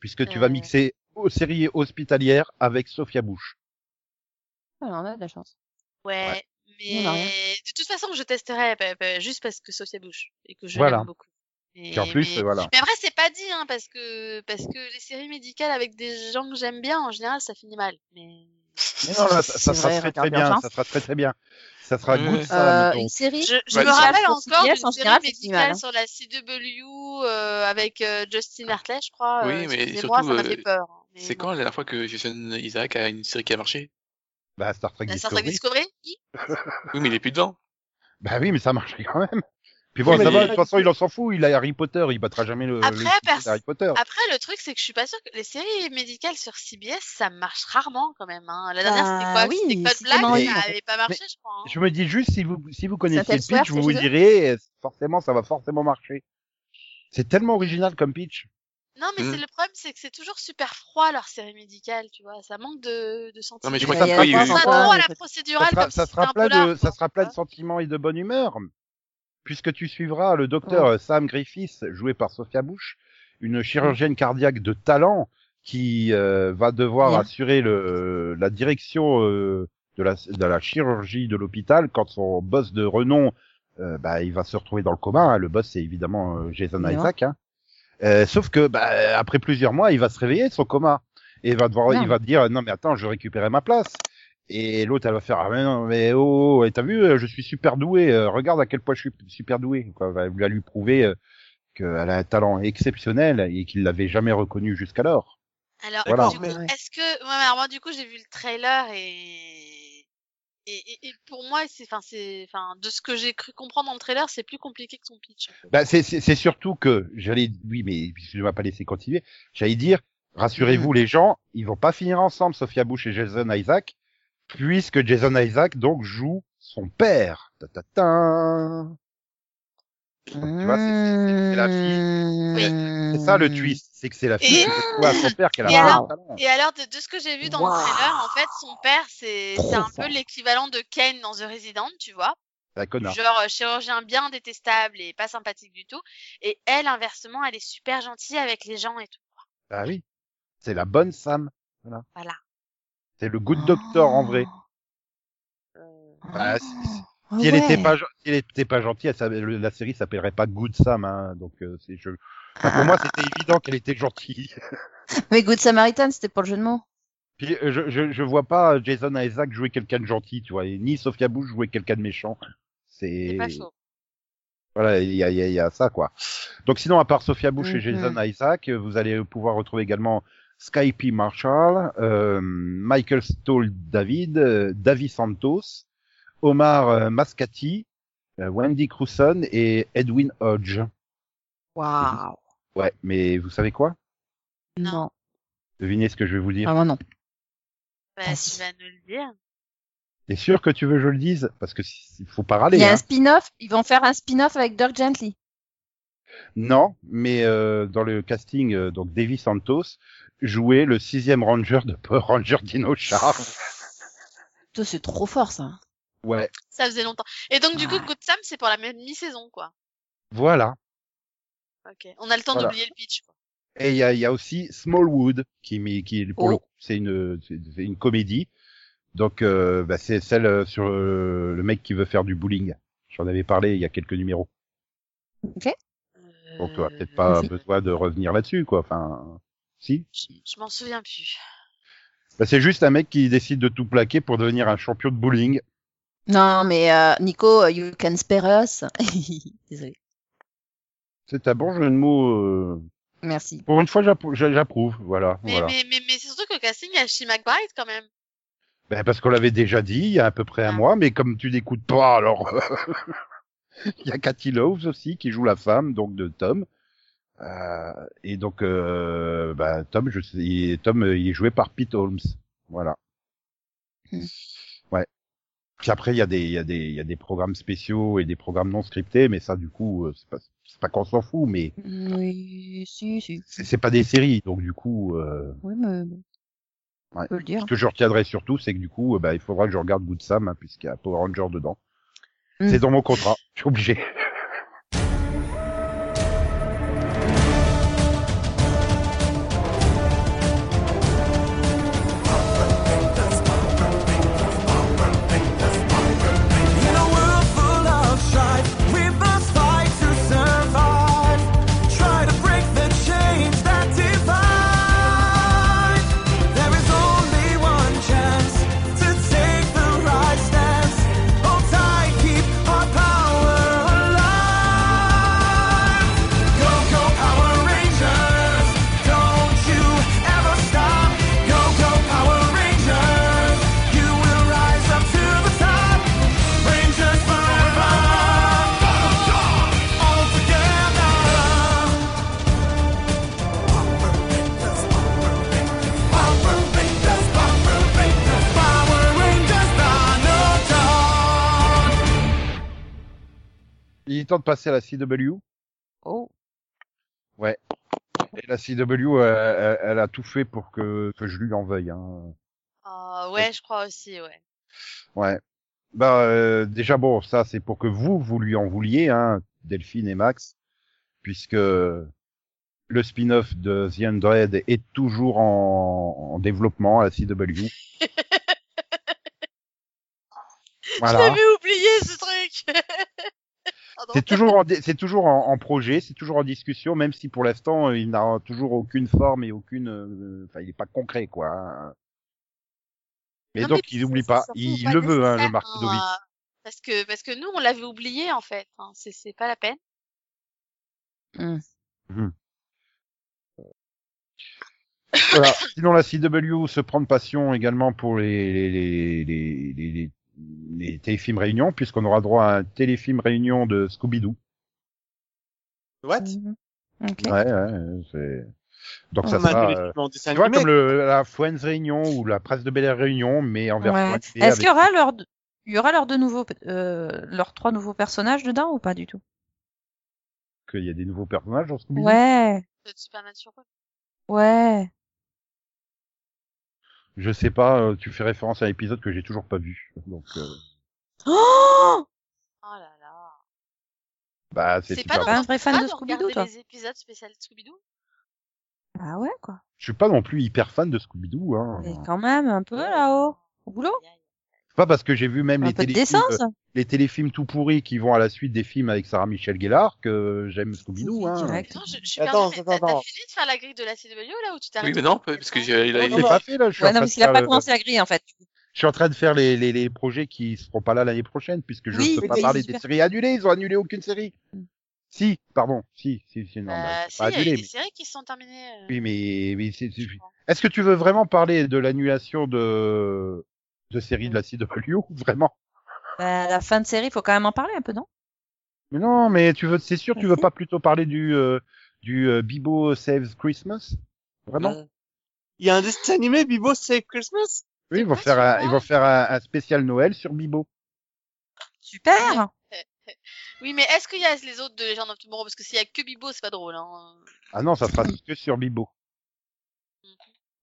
puisque tu vas Euh. mixer aux séries hospitalières avec Sophia Bush. Ah, on a de la chance. Ouais. Mais de toute façon, je testerai bah, bah, juste parce que Sophia Bush et que je Voilà. l'aime beaucoup. Et- en plus, mais... voilà. mais après, c'est pas dit, hein, parce que parce que les séries médicales avec des gens que j'aime bien, en général, ça finit mal. Mais Mais non, là, ça, sera très très bien, ça sera très très bien. Ça sera good ça, Euh, une série je, je Ouais, me c'est- rappelle encore d'une en série général, médicale mal, hein. sur la CW euh, avec euh, Justin Hartley, je crois. Oui, euh, mais surtout, ça m'a fait peur. hein, mais C'est quand la dernière fois que Jason Isaac a une série qui a marché? Bah, Star Trek Star Discovery. Discovery Oui, mais il est plus dedans. Bah oui, mais ça marchait quand même. Puis bon, Oui, ça va, de toute façon, il en s'en fout, il a Harry Potter, il battra jamais le, Après, le pers- d'Harry Potter. Après, le truc, c'est que je suis pas sûre que les séries médicales sur CBS, ça marche rarement quand même. Hein. La dernière, c'était Bah quoi? Oui, C'était Code Black, ça avait pas marché, je crois. hein. Je me dis juste, si vous, si vous connaissiez Saint le pitch, vous vous direz, eh, forcément, ça va forcément marcher. C'est tellement original comme pitch. Non, mais Mm. c'est le problème, c'est que c'est toujours super froid leur série médicale, tu vois. Ça manque de, de sentiment. Non, mais je crois que ça ça trop oui. à la Ça procédurale, sera, comme ça sera plein de, ça sera plein de sentiments et de bonne humeur. Puisque tu suivras le docteur euh, Sam Griffiths, joué par Sophia Bush, une chirurgienne cardiaque de talent qui euh, va devoir assurer le, la direction euh, de, la, de la chirurgie de l'hôpital quand son boss de renom, euh, bah, il va se retrouver dans le coma. hein. Le boss, c'est évidemment euh, Jason Bien. Isaac. Hein. Euh, sauf que bah, après plusieurs mois, il va se réveiller de son coma et il va devoir, il va dire non mais attends, je récupérer ma place. Et l'autre, elle va faire, ah mais non, mais oh, et t'as vu, euh, je suis super doué, euh, regarde à quel point je suis super doué. Quoi. Elle va lui prouver euh, qu'elle a un talent exceptionnel et qu'il l'avait jamais reconnu jusqu'alors. Alors, Voilà. du coup, Ouais. est-ce que, ouais, alors moi, du coup, j'ai vu le trailer et, et, et, et pour moi, c'est, enfin, c'est, enfin, de ce que j'ai cru comprendre dans le trailer, c'est plus compliqué que son pitch. Bah, c'est, c'est, surtout que j'allais, oui, mais je ne vais pas laisser continuer. J'allais dire, rassurez-vous les gens, ils vont pas finir ensemble, Sophia Bush et Jason Isaac, puisque Jason Isaac donc joue son père. Ta ta ta. Tu vois, c'est- c'est- c'est la fille. C'est ça le twist, c'est que c'est la fille Et- à son père qu'elle a Et alors-. Et alors, de, de ce que j'ai vu dans le trailer, en fait, son père, c'est, un fort. peu l'équivalent de Kane dans The Resident, tu vois. C'est un connard. Genre euh, chirurgien bien détestable et pas sympathique du tout. Et elle, inversement, elle est super gentille avec les gens et tout. Ah oui. C'est la bonne Sam. Voilà. C'est le good doctor en vrai. Bah, si, si elle était pas, si elle était pas gentille, elle la série s'appellerait pas Good Sam, hein, donc euh, c'est je. enfin, pour moi, c'était évident qu'elle était gentille. Mais Good Samaritan, c'était pour le jeu de mots. Puis euh, je, je je vois pas Jason Isaac jouer quelqu'un de gentil, tu vois, et ni Sophia Bush jouer quelqu'un de méchant. C'est pas voilà, il y a, il y, a, il y a ça quoi. Donc sinon, à part Sophia Bush et. Jason Isaac, vous allez pouvoir retrouver également Skype Marshall, euh, Michael Stoll David, euh, Davy Santos, Omar euh, Mascati, euh, Wendy Crewson et Edwin Hodge. Waouh. Ouais, mais vous savez quoi? Non. Devinez ce que je vais vous dire. Vraiment non. Bah, tu vas nous le dire. T'es sûr que tu veux que je le dise? Parce que il faut pas Il râler. y a hein. un spin-off. Ils vont faire un spin-off avec Dirk Gently. Non, mais euh, dans le casting, euh, donc Davy Santos jouait le sixième ranger de Power Ranger Dino Charge. Toi, c'est trop fort, ça. Ouais, Ça faisait longtemps. Et donc, du coup, Ah. Good Sam, c'est pour la même mi-saison, quoi. voilà. Ok. On a le temps Voilà. d'oublier le pitch, quoi. Et il y a, y a aussi Smallwood qui, qui pour Oh. le coup, c'est une, c'est une comédie. Donc, euh, bah, c'est celle euh, sur euh, le mec qui veut faire du bowling. J'en avais parlé il y a quelques numéros. Donc, tu peut-être pas besoin de revenir là-dessus, quoi. Enfin, si. Je, je m'en souviens plus. Bah, c'est juste un mec qui décide de tout plaquer pour devenir un champion de bowling. Non, mais euh, Nico, euh, you can spare us. Désolé. C'est un bon jeu de mots. euh, Merci. Pour une fois, j'approuve. j'approuve, Voilà. Mais, voilà. mais, mais, mais c'est surtout que le casting, il y a Shea McBride, quand même. Ben, parce qu'on l'avait déjà dit il y a à peu près un Ah. mois, mais comme tu n'écoutes pas, alors il y a Cathy Loves aussi qui joue la femme donc de Tom. Euh, et donc euh, bah, Tom, je sais, il, Tom, il est joué par Pete Holmes. Voilà. Hmm. Puis après, il y a des, il y a des, il y a des programmes spéciaux et des programmes non scriptés, mais ça, du coup, euh, c'est pas, c'est pas qu'on s'en fout, mais Oui, si, si. c'est pas des séries, donc du coup. Euh... Oui, mais. Ouais. Le dire. Ce que je retiendrai surtout, c'est que du coup, euh, bah, il faudra que je regarde Good Sam, hein, puisqu'il y a Power Ranger dedans. Mm. C'est dans mon contrat, je suis obligé. Il est temps de passer à la CW. Oh. Et la CW, euh, elle, elle a tout fait pour que, que je lui en veuille. Hein. Ah ouais, je crois aussi, ouais. Ouais. Bah euh, déjà bon, ça c'est pour que vous vous lui en vouliez, hein, Delphine et Max, puisque le spin-off de The Undead est toujours en, en développement à la CW. voilà. J'avais oublié ce truc. C'est toujours en, c'est toujours en, en projet, c'est toujours en discussion, même si pour l'instant euh, il n'a toujours aucune forme et aucune, euh, enfin il est pas concret quoi. hein. Mais Non, donc il n'oublie pas, il pas le veut hein, le Marc hein, Ludovic. euh, Parce que, parce que nous, on l'avait oublié, en fait. hein. C'est, c'est pas la peine. Hmm. Mhm. Voilà. Sinon, la CW se prend de passion également pour les, les, les, les, les, téléfilms réunions, puisqu'on aura droit à un téléfilm réunion de Scooby-Doo. What? Mhm. Ok. Ouais, ouais, c'est... Donc ça On a sera, euh, tu vois, comme le, la Friends Réunion ou la Presse de Bel Air Réunion, mais en version Ouais. Est-ce avec- qu'il y aura leurs deux- il y aura leurs deux nouveaux, euh, leurs trois nouveaux personnages dedans ou pas du tout? Qu'il y a des nouveaux personnages dans Scooby-Doo? Ouais, De Supernatural. ouais. Je sais pas, euh, tu fais référence à un épisode que j'ai toujours pas vu. Donc, euh, Oh Oh là là. bah, c'est pas Pas un vrai fan pas de Scooby-Doo, toi les épisodes spéciaux de Scooby-Doo? Ah ouais quoi. Je suis pas non plus hyper fan de Scooby-Doo, hein. Mais quand même un peu là-haut, au boulot? Aïe, aïe. C'est pas parce que j'ai vu même les téléfilms, euh, les téléfilms tout pourris qui vont à la suite des films avec Sarah Michelle Gellar que j'aime Scooby-Doo, hein. Attends, je, je suis Attends, perdue, mais t'as- fini de faire la grille de la CW là ou tu t'arrêtes Oui, mais non, parce que j'ai, il a, pas fait, là. Je suis, Ouais, non, parce qu'il a pas le- commencé la grille en fait. je suis en train de faire les, les, les projets qui seront pas là l'année prochaine puisque je Oui, ne peux pas parler super. des séries annulées. Ils ont annulé aucune série. Mm. Si, pardon. Si, si, si, non, bah, Euh, c'est si, pas il y a annulé. des mais- séries qui sont terminées. euh, Oui, mais, mais. Est-ce que tu veux vraiment parler de l'annulation de de séries de la CW Vraiment Bah, la fin de série, faut quand même en parler un peu, non? Mais non, mais tu veux, c'est sûr, tu veux pas plutôt parler du euh, du euh, Bibo Saves Christmas? Vraiment? Il y a un dessin animé, Bibo Save Christmas? Oui, ils vont faire un, ils vont faire un, un spécial Noël sur Bibo. Super. Oui, mais est-ce qu'il y a les autres de Legend of Tomorrow? Parce que s'il y a que Bibo, c'est pas drôle. Hein. Ah non, ça sera que sur Bibo.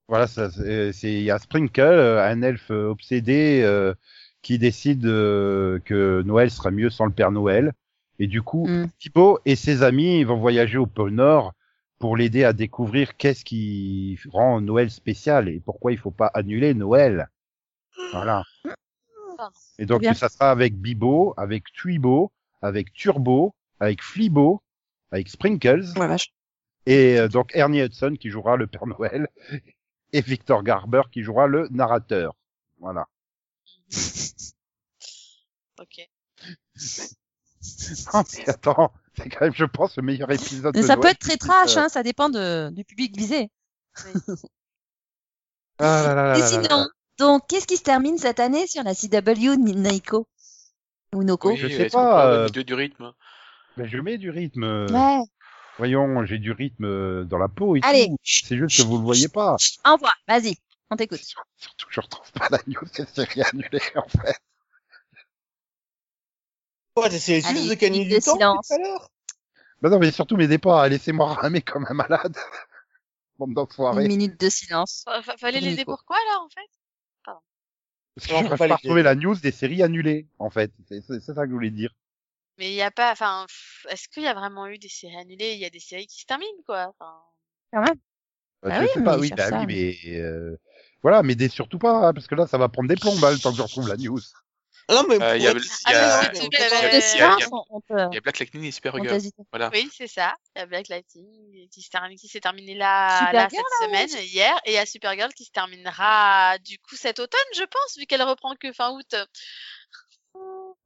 Voilà, ça, c'est, c'est- il y a Sprinkle, euh, un elfe euh, obsédé euh, qui décide euh, que Noël sera mieux sans le Père Noël. Et du coup, Mm. Thibaut et ses amis vont voyager au pôle Nord pour l'aider à découvrir qu'est-ce qui rend Noël spécial et pourquoi il faut pas annuler Noël. Voilà. Et donc Bien. ça sera avec Bibo, avec Tuibo, avec Turbo, avec Flibo, avec Sprinkles Ouais, vache. et euh, donc Ernie Hudson qui jouera le Père Noël et Victor Garber qui jouera le narrateur. Voilà. Ok. Non, mais attends, c'est quand même, je pense, le meilleur épisode Mais de ça peut être très trash, Euh, hein, ça dépend de, du public visé. Ah là là là Et sinon, donc, qu'est-ce qui se termine cette année sur la CW Naiko Ou Noko Oui, je sais pas, euh, du, rythme? Mais je mets du rythme. Ouais. Voyons, j'ai du rythme euh, dans la peau et Allez. tout. C'est juste que vous le voyez pas. Envoie, vas-y, on t'écoute. Surtout, je retrouve pas la news des séries annulées, en fait. Ouais, c'est Allez, juste de gagner minute du de temps silence. tout à l'heure? Bah non, mais surtout mes départs, laissez-moi ramer comme un malade. Bande Une d'enfoirés. minute de silence. Fa- Fallait l'aider pourquoi là en fait? Parce que Non, je les- retrouver la news des séries annulées, en fait. C'est c'est- c'est ça que je voulais dire. Mais il y a pas. Enfin, est-ce qu'il y a vraiment eu des séries annulées? Il y a des séries qui se terminent quoi. Enfin, Quand même. Bah, Bah je oui, sais mais pas, oui, bah ça. oui, mais euh, voilà, mais des surtout pas, hein, parce que là, ça va prendre des plombes, hein, le temps que je retrouve la news. Ah Non, mais il y a- Black Lightning et Supergirl. Voilà. Oui, c'est ça. Il y a Black Lightning qui s'est terminé là, cette là, semaine, hier, et il y a Supergirl qui se terminera du coup cet automne, je pense, vu qu'elle reprend que fin août.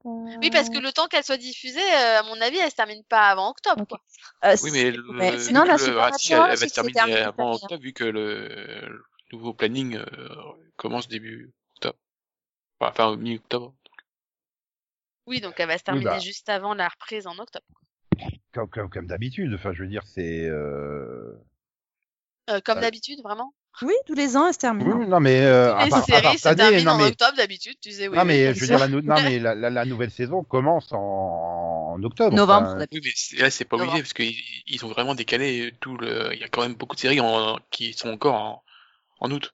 Oui, parce que le temps qu'elle soit diffusée, euh, à mon avis, elle se termine pas avant octobre. Quoi. Euh, Oui, mais le, mais sinon, la le- ah, si, elle, va se terminer avant octobre vu que le, le nouveau planning euh, commence début octobre. Enfin, mi-octobre. Oui, donc elle va se terminer bah. juste avant la reprise en octobre. Comme, comme, comme d'habitude, enfin, je veux dire, c'est... Euh... Euh, comme Euh, d'habitude, vraiment? Oui, tous les ans, elle se termine. Oui, non, mais... Euh, à Les à part séries se cette année, terminent non, en mais, octobre d'habitude, tu sais, oui. non, mais je veux dire, la, nou- non, mais la, la, la nouvelle saison commence en, en octobre. Novembre, enfin, d'habitude. Oui, mais là, c'est pas obligé parce qu'ils ils ont vraiment décalé tout le. Il y a quand même beaucoup de séries en... qui sont encore en, en août.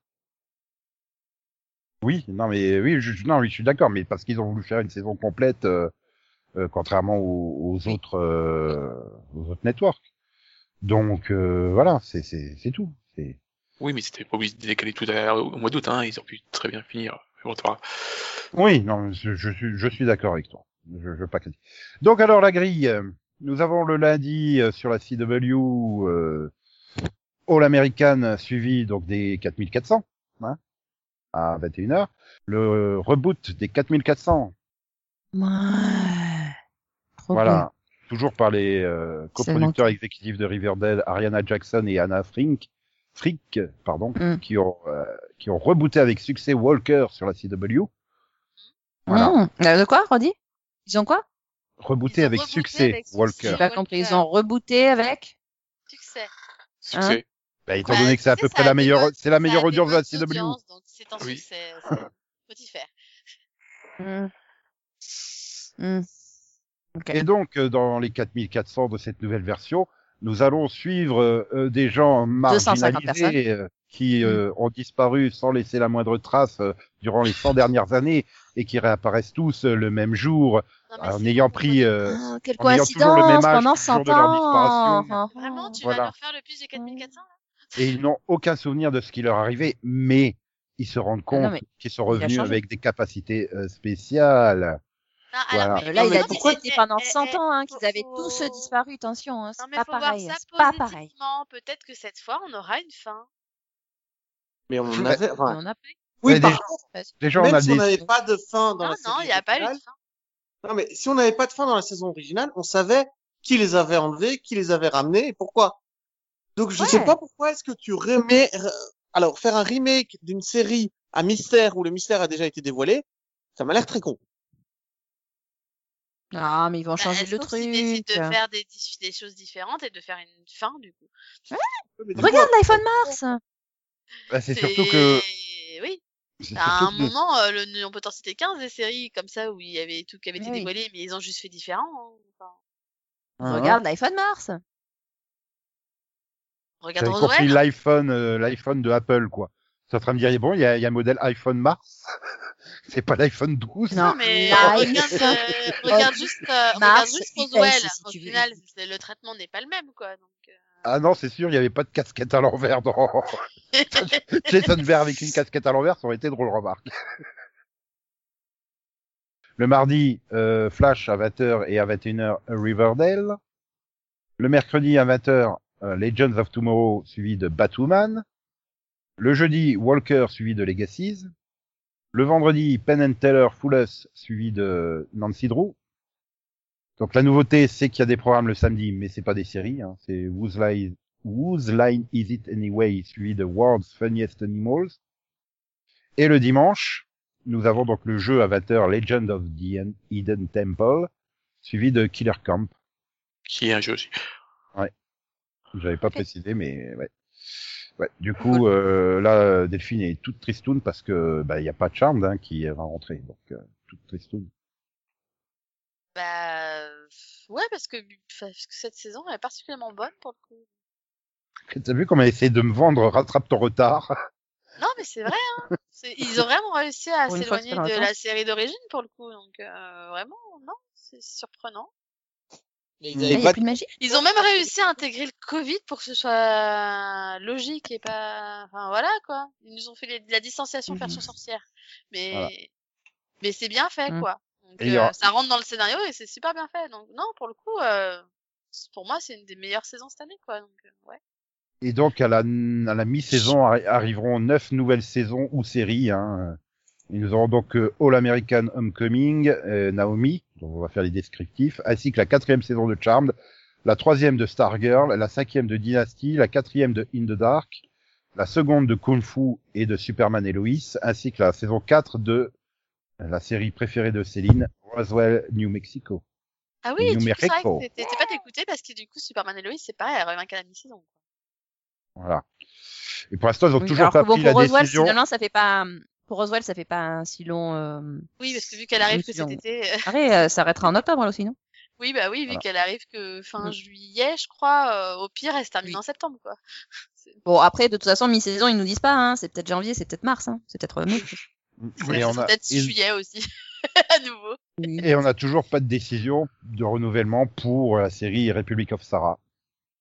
Oui, non, mais oui, je, non, oui, je suis d'accord, mais parce qu'ils ont voulu faire une saison complète, euh, euh, contrairement aux, aux autres, euh, aux autres networks. Donc euh, voilà, c'est c'est c'est tout. C'est Oui, mais c'était pas obligé de décaler tout à- au mois d'août. Hein. Ils auraient pu très bien finir. Bon, tu vois. oui, non, je, je suis je suis d'accord avec toi. Je, je veux pas critiquer. Donc alors la grille, nous avons le lundi euh, sur la CW euh, All American suivi donc des 4400 hein, à 21h. Le reboot des 4400 Ouais. Trop Voilà. toujours par les euh, coproducteurs exécutifs de Riverdale, Ariana Jackson et Anna Frink, Frick, pardon, Mm. qui ont euh, qui ont rebooté avec succès Walker sur la CW. Voilà. Mmh. Euh, de quoi, Roddy Ils ont quoi? Rebooté avec rebooté succès avec. Walker. J'ai pas compris. Ils ont rebooté avec Succès. Succès. Bah, étant Bah, donné que c'est à peu près la meilleure, c'est la meilleure audience de la CW. Donc c'est un Oui. succès. c'est- Faut y faire. Ok. Et donc, euh, dans les 4400 de cette nouvelle version, nous allons suivre euh, euh, des gens 250 marginalisés euh, qui euh, ont disparu sans laisser la moindre trace euh, durant les 100 dernières années et qui réapparaissent tous euh, le même jour Non, mais en ayant pris... euh, Ah, quelle en ayant toujours le coïncidence même âge, pendant toujours 100 de leur ans. disparition. Ah, Vraiment, tu Voilà. vas leur faire le pitch des 4400 là et ils n'ont aucun souvenir de ce qui leur arrivait, mais ils se rendent compte non, mais qu'ils sont revenus avec des capacités euh, spéciales. Non, Voilà. alors, Euh, mais- Là, Non, il mais a dit que c'était pendant Eh, eh, 100 eh, ans hein, qu'ils avaient tous faut- disparu. Attention, hein, Non, c'est pas pareil. pas pareil. Peut-être que cette fois, on aura une fin. Mais on en avait. Enfin, On a oui, Ouais, par contre, Déjà, on même a si des... on n'avait pas de fin dans Non, la non, série il n'y a pas eu de fin. Non, mais si on n'avait pas de fin dans la saison originale, on savait qui les avait enlevés, qui les avait ramenés et pourquoi. Donc, je Ouais. sais pas pourquoi est-ce que tu remets, re- alors, faire un remake d'une série à mystère où le mystère a déjà été dévoilé, ça m'a l'air très con. Ah, mais ils vont Bah, changer le truc. de faire des, choses différentes et de faire une fin, du coup? Du Regarde l'iPhone Mars. bah, c'est surtout que... Oui, à un que- moment, euh, le, on peut t'en citer 15 des séries comme ça où il y avait tout qui avait été Oui. dévoilé, mais ils ont juste fait différent. hein. Enfin, Hein, Regarde l'iPhone Mars. regarde J'avais compris Roswell. l'iPhone, euh, l'iPhone de Apple, quoi. C'est en train de dire, bon, il y y a un modèle iPhone Mars. c'est pas l'iPhone 12. Non. Non, mais Live. regarde, euh, regarde juste, euh, regarde juste US, Roswell. si Au final, le traitement n'est pas le même, quoi. Donc, euh, Ah non, c'est sûr, il y avait pas de casquette à l'envers dans Jason Bear avec une casquette à l'envers, ça aurait été drôle, remarque. Le mardi, euh, Flash à 20h et à 21h Riverdale. Le mercredi à 20h, euh, Legends of Tomorrow suivi de Batwoman. Le jeudi, Walker suivi de Legacies. Le vendredi, Penn and Teller Full Us suivi de Nancy Drew. Donc la nouveauté, c'est qu'il y a des programmes le samedi, mais c'est pas des séries. Hein. C'est Whose Line, Whose Line Is It Anyway, suivi de World's Funniest Animals. Et le dimanche, nous avons donc le jeu à 20h Legend of the Hidden Temple, suivi de Killer Camp. Qui est un jeu aussi. J'avais pas précisé, mais ouais. Ouais. Du coup, euh, là, Delphine est toute tristoune parce que bah il y a pas de Charmed hein, qui va rentrer, donc euh, toute tristoune. bah, ouais, parce que, parce que cette saison elle est particulièrement bonne pour le coup. T'as vu comment elle essaie de me vendre rattrape ton retard? Non, mais c'est vrai, hein. C'est- Ils ont vraiment réussi à s'éloigner de la série d'origine pour le coup, donc euh, vraiment, non, c'est surprenant. Mais ils Il avaient n'y pas a plus de magie? Ils ont même réussi à intégrer le Covid pour que ce soit logique et pas, enfin voilà quoi. Ils nous ont fait les- la distanciation Mhm. version sorcière, mais Voilà. mais c'est bien fait Mhm. quoi. Donc, euh, aura- ça rentre dans le scénario et c'est super bien fait. Donc non, pour le coup, euh, pour moi c'est une des meilleures saisons cette année quoi. Donc euh, ouais. Et donc à la, à la mi-saison arri- arriveront neuf nouvelles saisons ou séries. Hein. Et nous aurons donc euh, All American Homecoming, euh, Naomi, dont on va faire les descriptifs, ainsi que la quatrième saison de Charmed, la troisième de Stargirl, la cinquième de Dynasty, la quatrième de In the Dark, la seconde de Kung Fu et de Superman et Lois, ainsi que la saison 4 de la série préférée de Céline, Roswell, New Mexico. Ah oui, New du coup c'est vrai Mexico. que t'étais pas d'écouter parce que du coup Superman et Lois c'est pareil, elle revient qu'à la mi-saison. Voilà. Et pour l'instant, ils ont Oui, toujours pas bon, pris la pour Roswell, décision. finalement, ça fait pas. Pour Roswell, ça fait pas un si long. Euh... Oui, parce que vu qu'elle arrive que cet été, euh, Arrête, euh, ça arrêtera en octobre, là aussi, non? Oui bah oui, vu Voilà. qu'elle arrive que fin Mm. juillet, je crois, euh, au pire elle se termine Oui. en septembre quoi. Bon, après, de toute façon, mi-saison, ils nous disent pas. Hein. C'est peut-être janvier, c'est peut-être mars. Hein. C'est peut-être mai. Et on c'est a, peut-être et- juillet aussi, à nouveau. Oui. Et on n'a toujours pas de décision de renouvellement pour la série Republic of Sarah,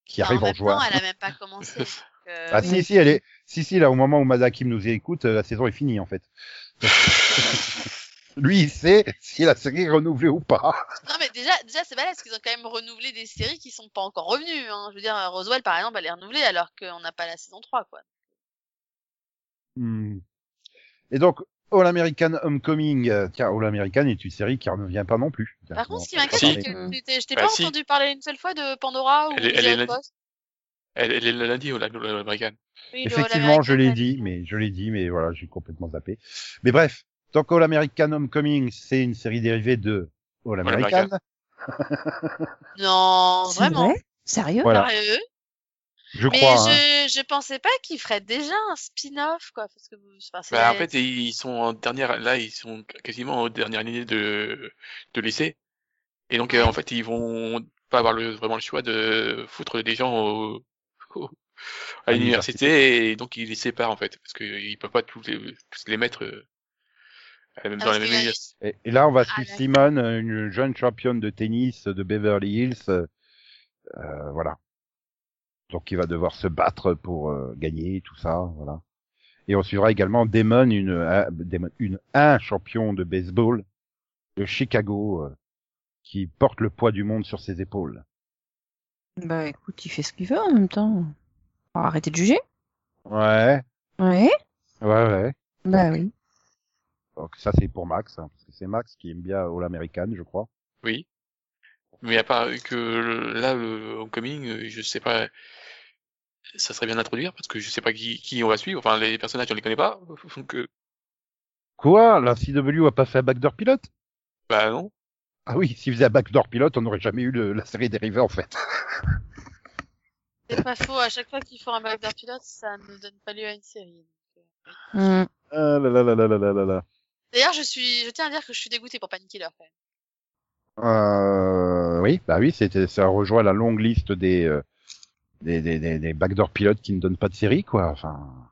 qui Enfin, arrive en juin. temps, elle a même pas commencé. euh, Ah oui. si, si, elle est, si, si, là, au moment où Madakim nous écoute, euh, la saison est finie, en fait. Lui, il sait si la série est renouvelée ou pas. Non mais déjà, déjà c'est balèze parce qu'ils ont quand même renouvelé des séries qui sont pas encore revenues. Hein. Je veux dire, Roswell par exemple, elle est renouvelée alors qu'on n'a pas la saison 3 quoi. Hmm. Et donc, All American Homecoming. euh, Tiens, All American est une série qui ne revient pas non plus. Tiens, Par contre, ce qui m'inquiète, c'est que je t'ai Bah, pas si. entendu parler une seule fois de Pandora ou Elle elle est. Elle, elle est le lundi au. Oui, le Effectivement, je l'ai dit, mais je l'ai dit, mais voilà, j'ai complètement zappé. Mais bref, donc All American Homecoming, c'est une série dérivée de All All American. Non, vraiment. vrai? Sérieux? Voilà, Sérieux? Je Mais crois. hein. je, je pensais pas qu'il ferait déjà un spin-off, quoi. Parce que, enfin, Bah, en fait, ils sont en dernière, là, ils sont quasiment aux dernières années de, de lycée. Et donc, euh, en fait, ils vont pas avoir le, vraiment le choix de foutre des gens au, au- à l'université et donc ils les séparent, en fait. Parce qu'ils peuvent pas tous les, tous les mettre, euh, Ah, dans la même université. Et, et là, on va Ah, suivre. Simone, une jeune championne de tennis de Beverly Hills. euh, euh, voilà. Donc, il va devoir se battre pour euh, gagner, tout ça, voilà. Et on suivra également Damon, une, un, Damon, une, un champion de baseball de Chicago, euh, qui porte le poids du monde sur ses épaules. Bah écoute, il fait ce qu'il veut en même temps. On va arrêter de juger. Ouais, Ouais. ouais, ouais. Bah oui. Donc ça, c'est pour Max, hein, parce que c'est Max qui aime bien All American, je crois. Oui. Mais à part que le- là, le Homecoming, euh, je sais pas, ça serait bien d'introduire parce que je sais pas qui, qui on va suivre. Enfin, les personnages, on les connaît pas. Donc, euh, Quoi? La CW a pas fait un backdoor pilote? Bah non. Ah oui, s'il faisait un backdoor pilote, on n'aurait jamais eu le, la série dérivée en fait. C'est pas faux, à chaque fois qu'ils font un backdoor pilote, ça ne donne pas lieu à une série. Mm. Ah là là là là là là là. D'ailleurs, je suis, je tiens à dire que je suis dégoûté pour Panic Killer. Euh, oui, bah oui, c'était, ça rejoint la longue liste des, euh, des, des, des, des backdoor pilotes qui ne donnent pas de série quoi. Enfin.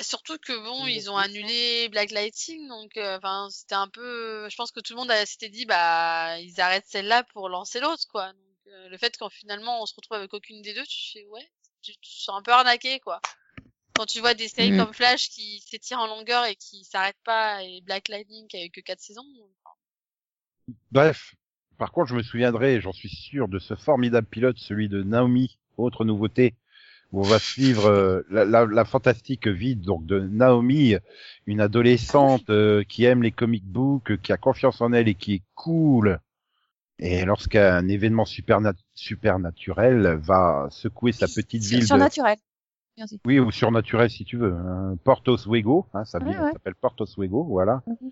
Surtout que bon, ils ont annulé Black Lightning, donc euh, enfin c'était un peu. Je pense que tout le monde s'était dit bah ils arrêtent celle-là pour lancer l'autre quoi. Donc euh, le fait qu'en finalement on se retrouve avec aucune des deux, tu fais ouais, tu tu te sens un peu arnaqué quoi. Quand tu vois des séries Mm. comme Flash qui s'étirent en longueur et qui s'arrêtent pas et Black Lightning qui a eu que quatre saisons. enfin, bref. Par contre, je me souviendrai, j'en suis sûr, de ce formidable pilote, celui de Naomi, autre nouveauté, où on va suivre euh, la, la, la fantastique vie donc de Naomi, une adolescente euh, qui aime les comic books, qui a confiance en elle et qui est cool. Et lorsqu'un événement supernat supernaturel va secouer sa petite ville de... Surnaturel. Merci. Oui, ou surnaturel si tu veux. Hein. Porto Suego, hein, sa ville Ouais, ouais. s'appelle Porto Suego, voilà. Mhm.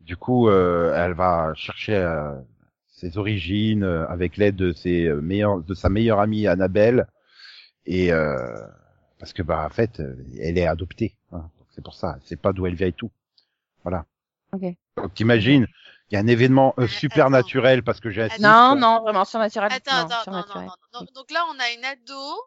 Du coup, euh, elle va chercher euh, ses origines euh, avec l'aide de ses euh, meilleurs, de sa meilleure amie Annabelle, et euh, parce que bah en fait, euh, elle est adoptée. Hein, c'est pour ça. Elle sait pas d'où elle vient et tout. Voilà. Ok. Donc t'imagines, il y a un événement euh, Euh, supernaturel parce que j'ai assisté. Non, non, vraiment surnaturel. Attends, non, attends, non, non, non, non. Donc là on a une ado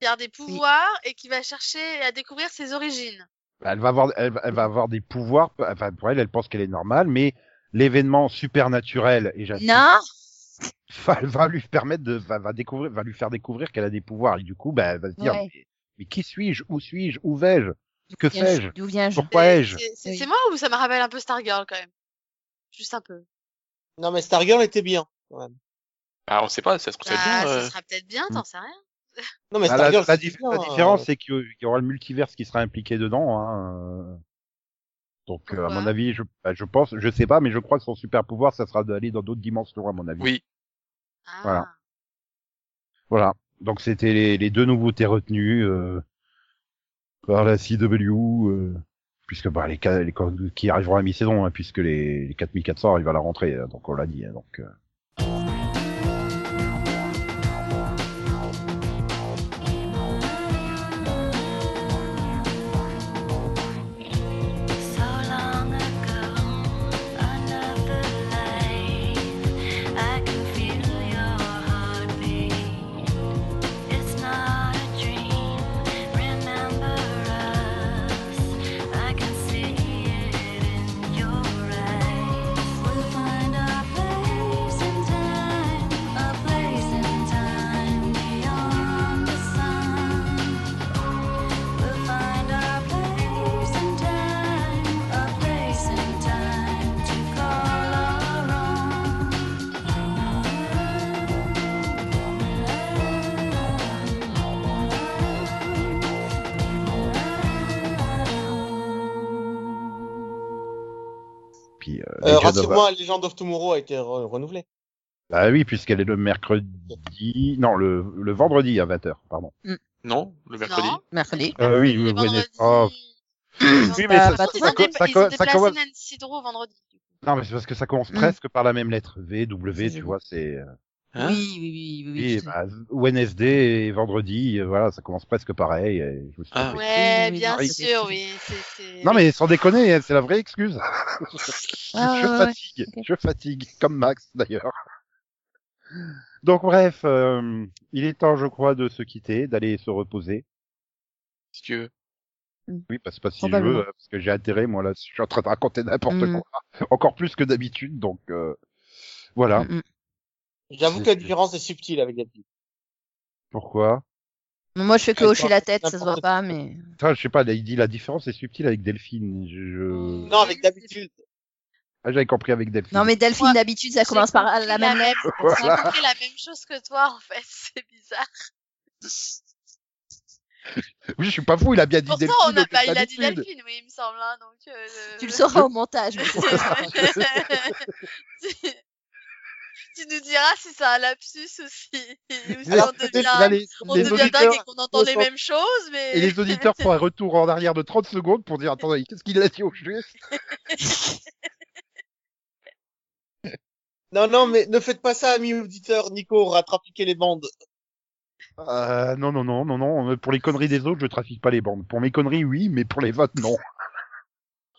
qui a des pouvoirs et qui va chercher à découvrir ses origines. Elle va avoir, elle, va- elle va avoir des pouvoirs. Enfin, pour elle, elle pense qu'elle est normale, mais l'événement supernaturel, et j'insiste, Non. Va, va lui permettre de, va, va découvrir, va lui faire découvrir qu'elle a des pouvoirs. Et du coup, ben, elle va se dire, Ouais. mais, mais qui suis-je? Où suis-je? Où vais-je? Que fais-je? D'où viens-je? Pourquoi C'est- ai-je? C'est Oui. moi ou ça me rappelle un peu Stargirl quand même? Juste un peu. Non, mais Stargirl était bien, quand même. Ah, on sait pas, ça se trouve Ah, bien. ça euh. sera peut-être bien, t'en sais rien. Non, mais Ah, la, Stargirl, la dif- bien, la hein. différence, c'est qu'il y- aura le multiverse qui sera impliqué dedans. Hein. euh. Donc, euh, à mon avis, je, bah, je pense, je sais pas, mais je crois que son super pouvoir, ça sera d'aller dans d'autres dimensions, à mon avis. Oui. Ah. Voilà. Voilà. Donc c'était les, les deux nouveautés retenues euh, par la CW, euh, puisque bah, les, les qui arriveront à la mi-saison, hein, puisque les, les 4400 arrivent à la rentrée, euh, donc on l'a dit. hein, donc euh. Legend of- Rassure-moi, Legend of Tomorrow a été re- renouvelé. Bah oui, puisqu'elle est le mercredi, non, le, le vendredi à 20h, pardon. Non, le mercredi. Non. Mercredi. Euh, oui. Oh, Ils ont- Oui, mais Bah, ça, bah, ils ça, ça, ça commence. Nancy Drew vendredi. Non, mais c'est parce que ça commence Mm. presque par la même lettre. V, W, tu vois, c'est, euh, Hein oui, oui, oui, oui. oui, bah, Wednesday et vendredi, euh, voilà, ça commence presque pareil. et je me suis Ah. Ouais, oui, bien oui, sûr, oui. oui. c'était- Non, mais sans déconner, hein, c'est la vraie excuse. Ah, je ouais, ouais, fatigue, je fatigue, comme Max d'ailleurs. Donc bref, euh, il est temps, je crois, de se quitter, d'aller se reposer. Si tu veux. Oui, bah, c'est pas si je veux, euh, parce que j'ai intérêt, moi, là, je suis en train de raconter n'importe Mm. quoi, encore plus que d'habitude, donc euh, voilà. Mm, mm. J'avoue que la différence est subtile avec d'habitude. Pourquoi? Moi, je fais que hocher la tête, ça se voit pas, mais. Putain, je sais pas, il dit la différence est subtile avec Delphine. Je. Non, avec d'habitude. Ah, j'avais compris avec Delphine. Non, mais Delphine, d'habitude, ça J'ai commence par la même lettre. J'ai Voilà. compris la même chose que toi, en fait. C'est bizarre. Oui, je suis pas fou, il a bien dit Pourtant, Delphine. lieu pas, il a dit. Delphine, oui, il me semble, hein, donc, euh, Tu le sauras au montage. tu... nous diras si c'est un lapsus ou si, ou si Alors, on devient, là, les, on les devient auditeurs, dingue et qu'on entend les mêmes choses, mais... et les auditeurs font un retour en arrière de 30 secondes pour dire, attendez, qu'est-ce qu'il a dit au juste? Non, non, mais ne faites pas ça, amis auditeurs. Nico aura trafiqué les bandes. euh, Non, non, non, non, non. Pour les conneries des autres, je trafique pas les bandes. Pour mes conneries, oui, mais pour les votes, non.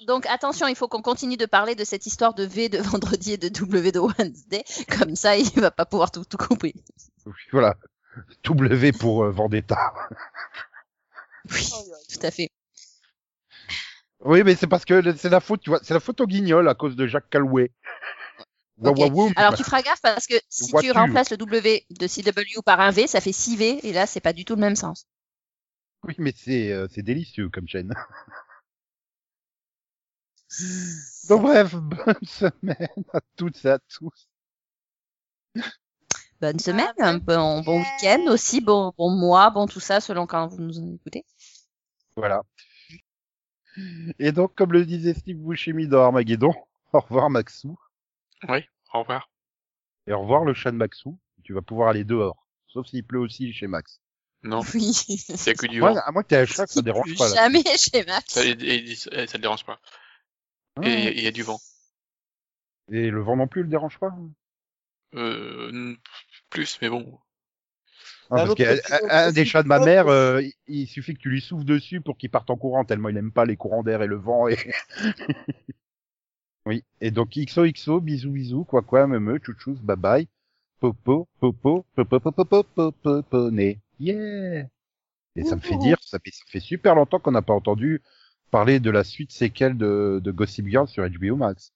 Donc attention, il faut qu'on continue de parler de cette histoire de V de vendredi et de W de Wednesday. Comme ça, il va pas pouvoir tout, tout couper. Oui, Voilà. W pour euh, Vendetta. Oui, tout à fait. Oui, mais c'est parce que c'est la faute, tu vois, c'est la faute au guignol à cause de Jacques Calouet. Ok. Wawawoum. Alors tu feras gaffe parce que si tu remplaces le W de CW par un V, ça fait 6 V et là c'est pas du tout le même sens. Oui, mais c'est euh, c'est délicieux comme chaîne. Donc bref, bonne semaine à toutes et à tous. Bonne semaine, bon un bon, bon week-end. aussi, bon, bon mois, bon tout ça selon quand vous nous en écoutez. Voilà. Et donc, comme le disait Steve Buscemi dans Armageddon, au revoir Maxou. Oui, au revoir. Et au revoir le chat de Maxou. Tu vas pouvoir aller dehors. Sauf s'il pleut aussi chez Max. Non, Oui. c'est que du vent. à moins que t'aies un chat, ça dérange Plus pas. Là. Jamais chez Max. Ça, et- et- ça te dérange pas. Ah. Et il y a du vent. Et le vent non plus le dérange pas? Euh, plus, mais bon. Un parce autre qu'un un- un des chats de ma mère, euh, il- il suffit que tu lui souffles dessus pour qu'il parte en courant, tellement il aime pas les courants d'air et le vent. Et... oui. Et donc XOXO, bisous bisous, quoi quoi, me me, chouchous, bye bye, popo, popo, popo, popo, popo, popo, né. Yeah. Et ça me fait dire, ça fait, ça fait super longtemps qu'on n'a pas entendu parler de la suite séquelle de, de Gossip Girl sur HBO Max.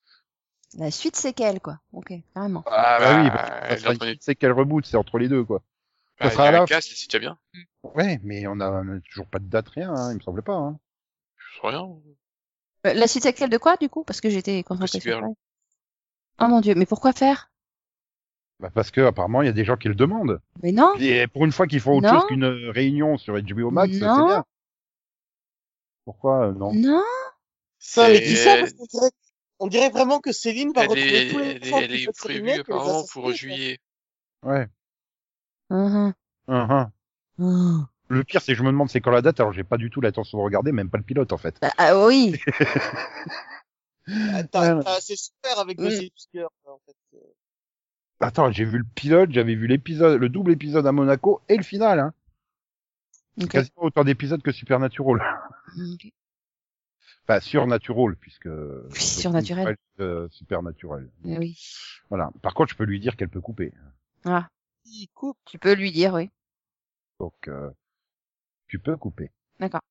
La suite c'est quelle quoi Ok, carrément. Ah, bah, oui, parce que ça elle sera est une séquelle reboot, c'est entre les deux quoi. Bah, Ça sera il y a là. un cast, c'est déjà bien. Ouais, mais on a, on a toujours pas de date, rien, hein, il me semblait pas. Hein. Je sais rien. Euh, La suite c'est quelle de quoi du coup? Parce que j'étais concentrée Gossip sur. Oh mon dieu, mais pourquoi faire? Bah parce que apparemment il y a des gens qui le demandent. Mais non. Et pour une fois qu'ils font autre Non. chose qu'une réunion sur HBO Max, c'est Non. bien. Pourquoi euh, non? Non. Ça, mais dis ça parce qu'on dirait, on dirait vraiment que Céline va Elle retrouver est, tous les elle est, elle prévue apparemment pour juillet. Ouais. Mhm. Uhum. Oh. Le pire c'est que je me demande c'est quand la date, alors j'ai pas du tout l'intention de regarder, même pas le pilote en fait. Bah, ah oui. t'as- c'est super avec Mm. Gossip Girl, en fait. Euh, Attends, j'ai vu le pilote, j'avais vu l'épisode, le double épisode à Monaco et le final. Hein. Quasiment autant d'épisodes que Supernatural. Ok. Enfin, Surnatural, puisque... Oui, surnaturel. Euh, Supernatural. Eh Oui. Voilà. Par contre, je peux lui dire qu'elle peut couper. Ah, il coupe. tu peux lui dire oui. Donc, euh, tu peux couper. D'accord.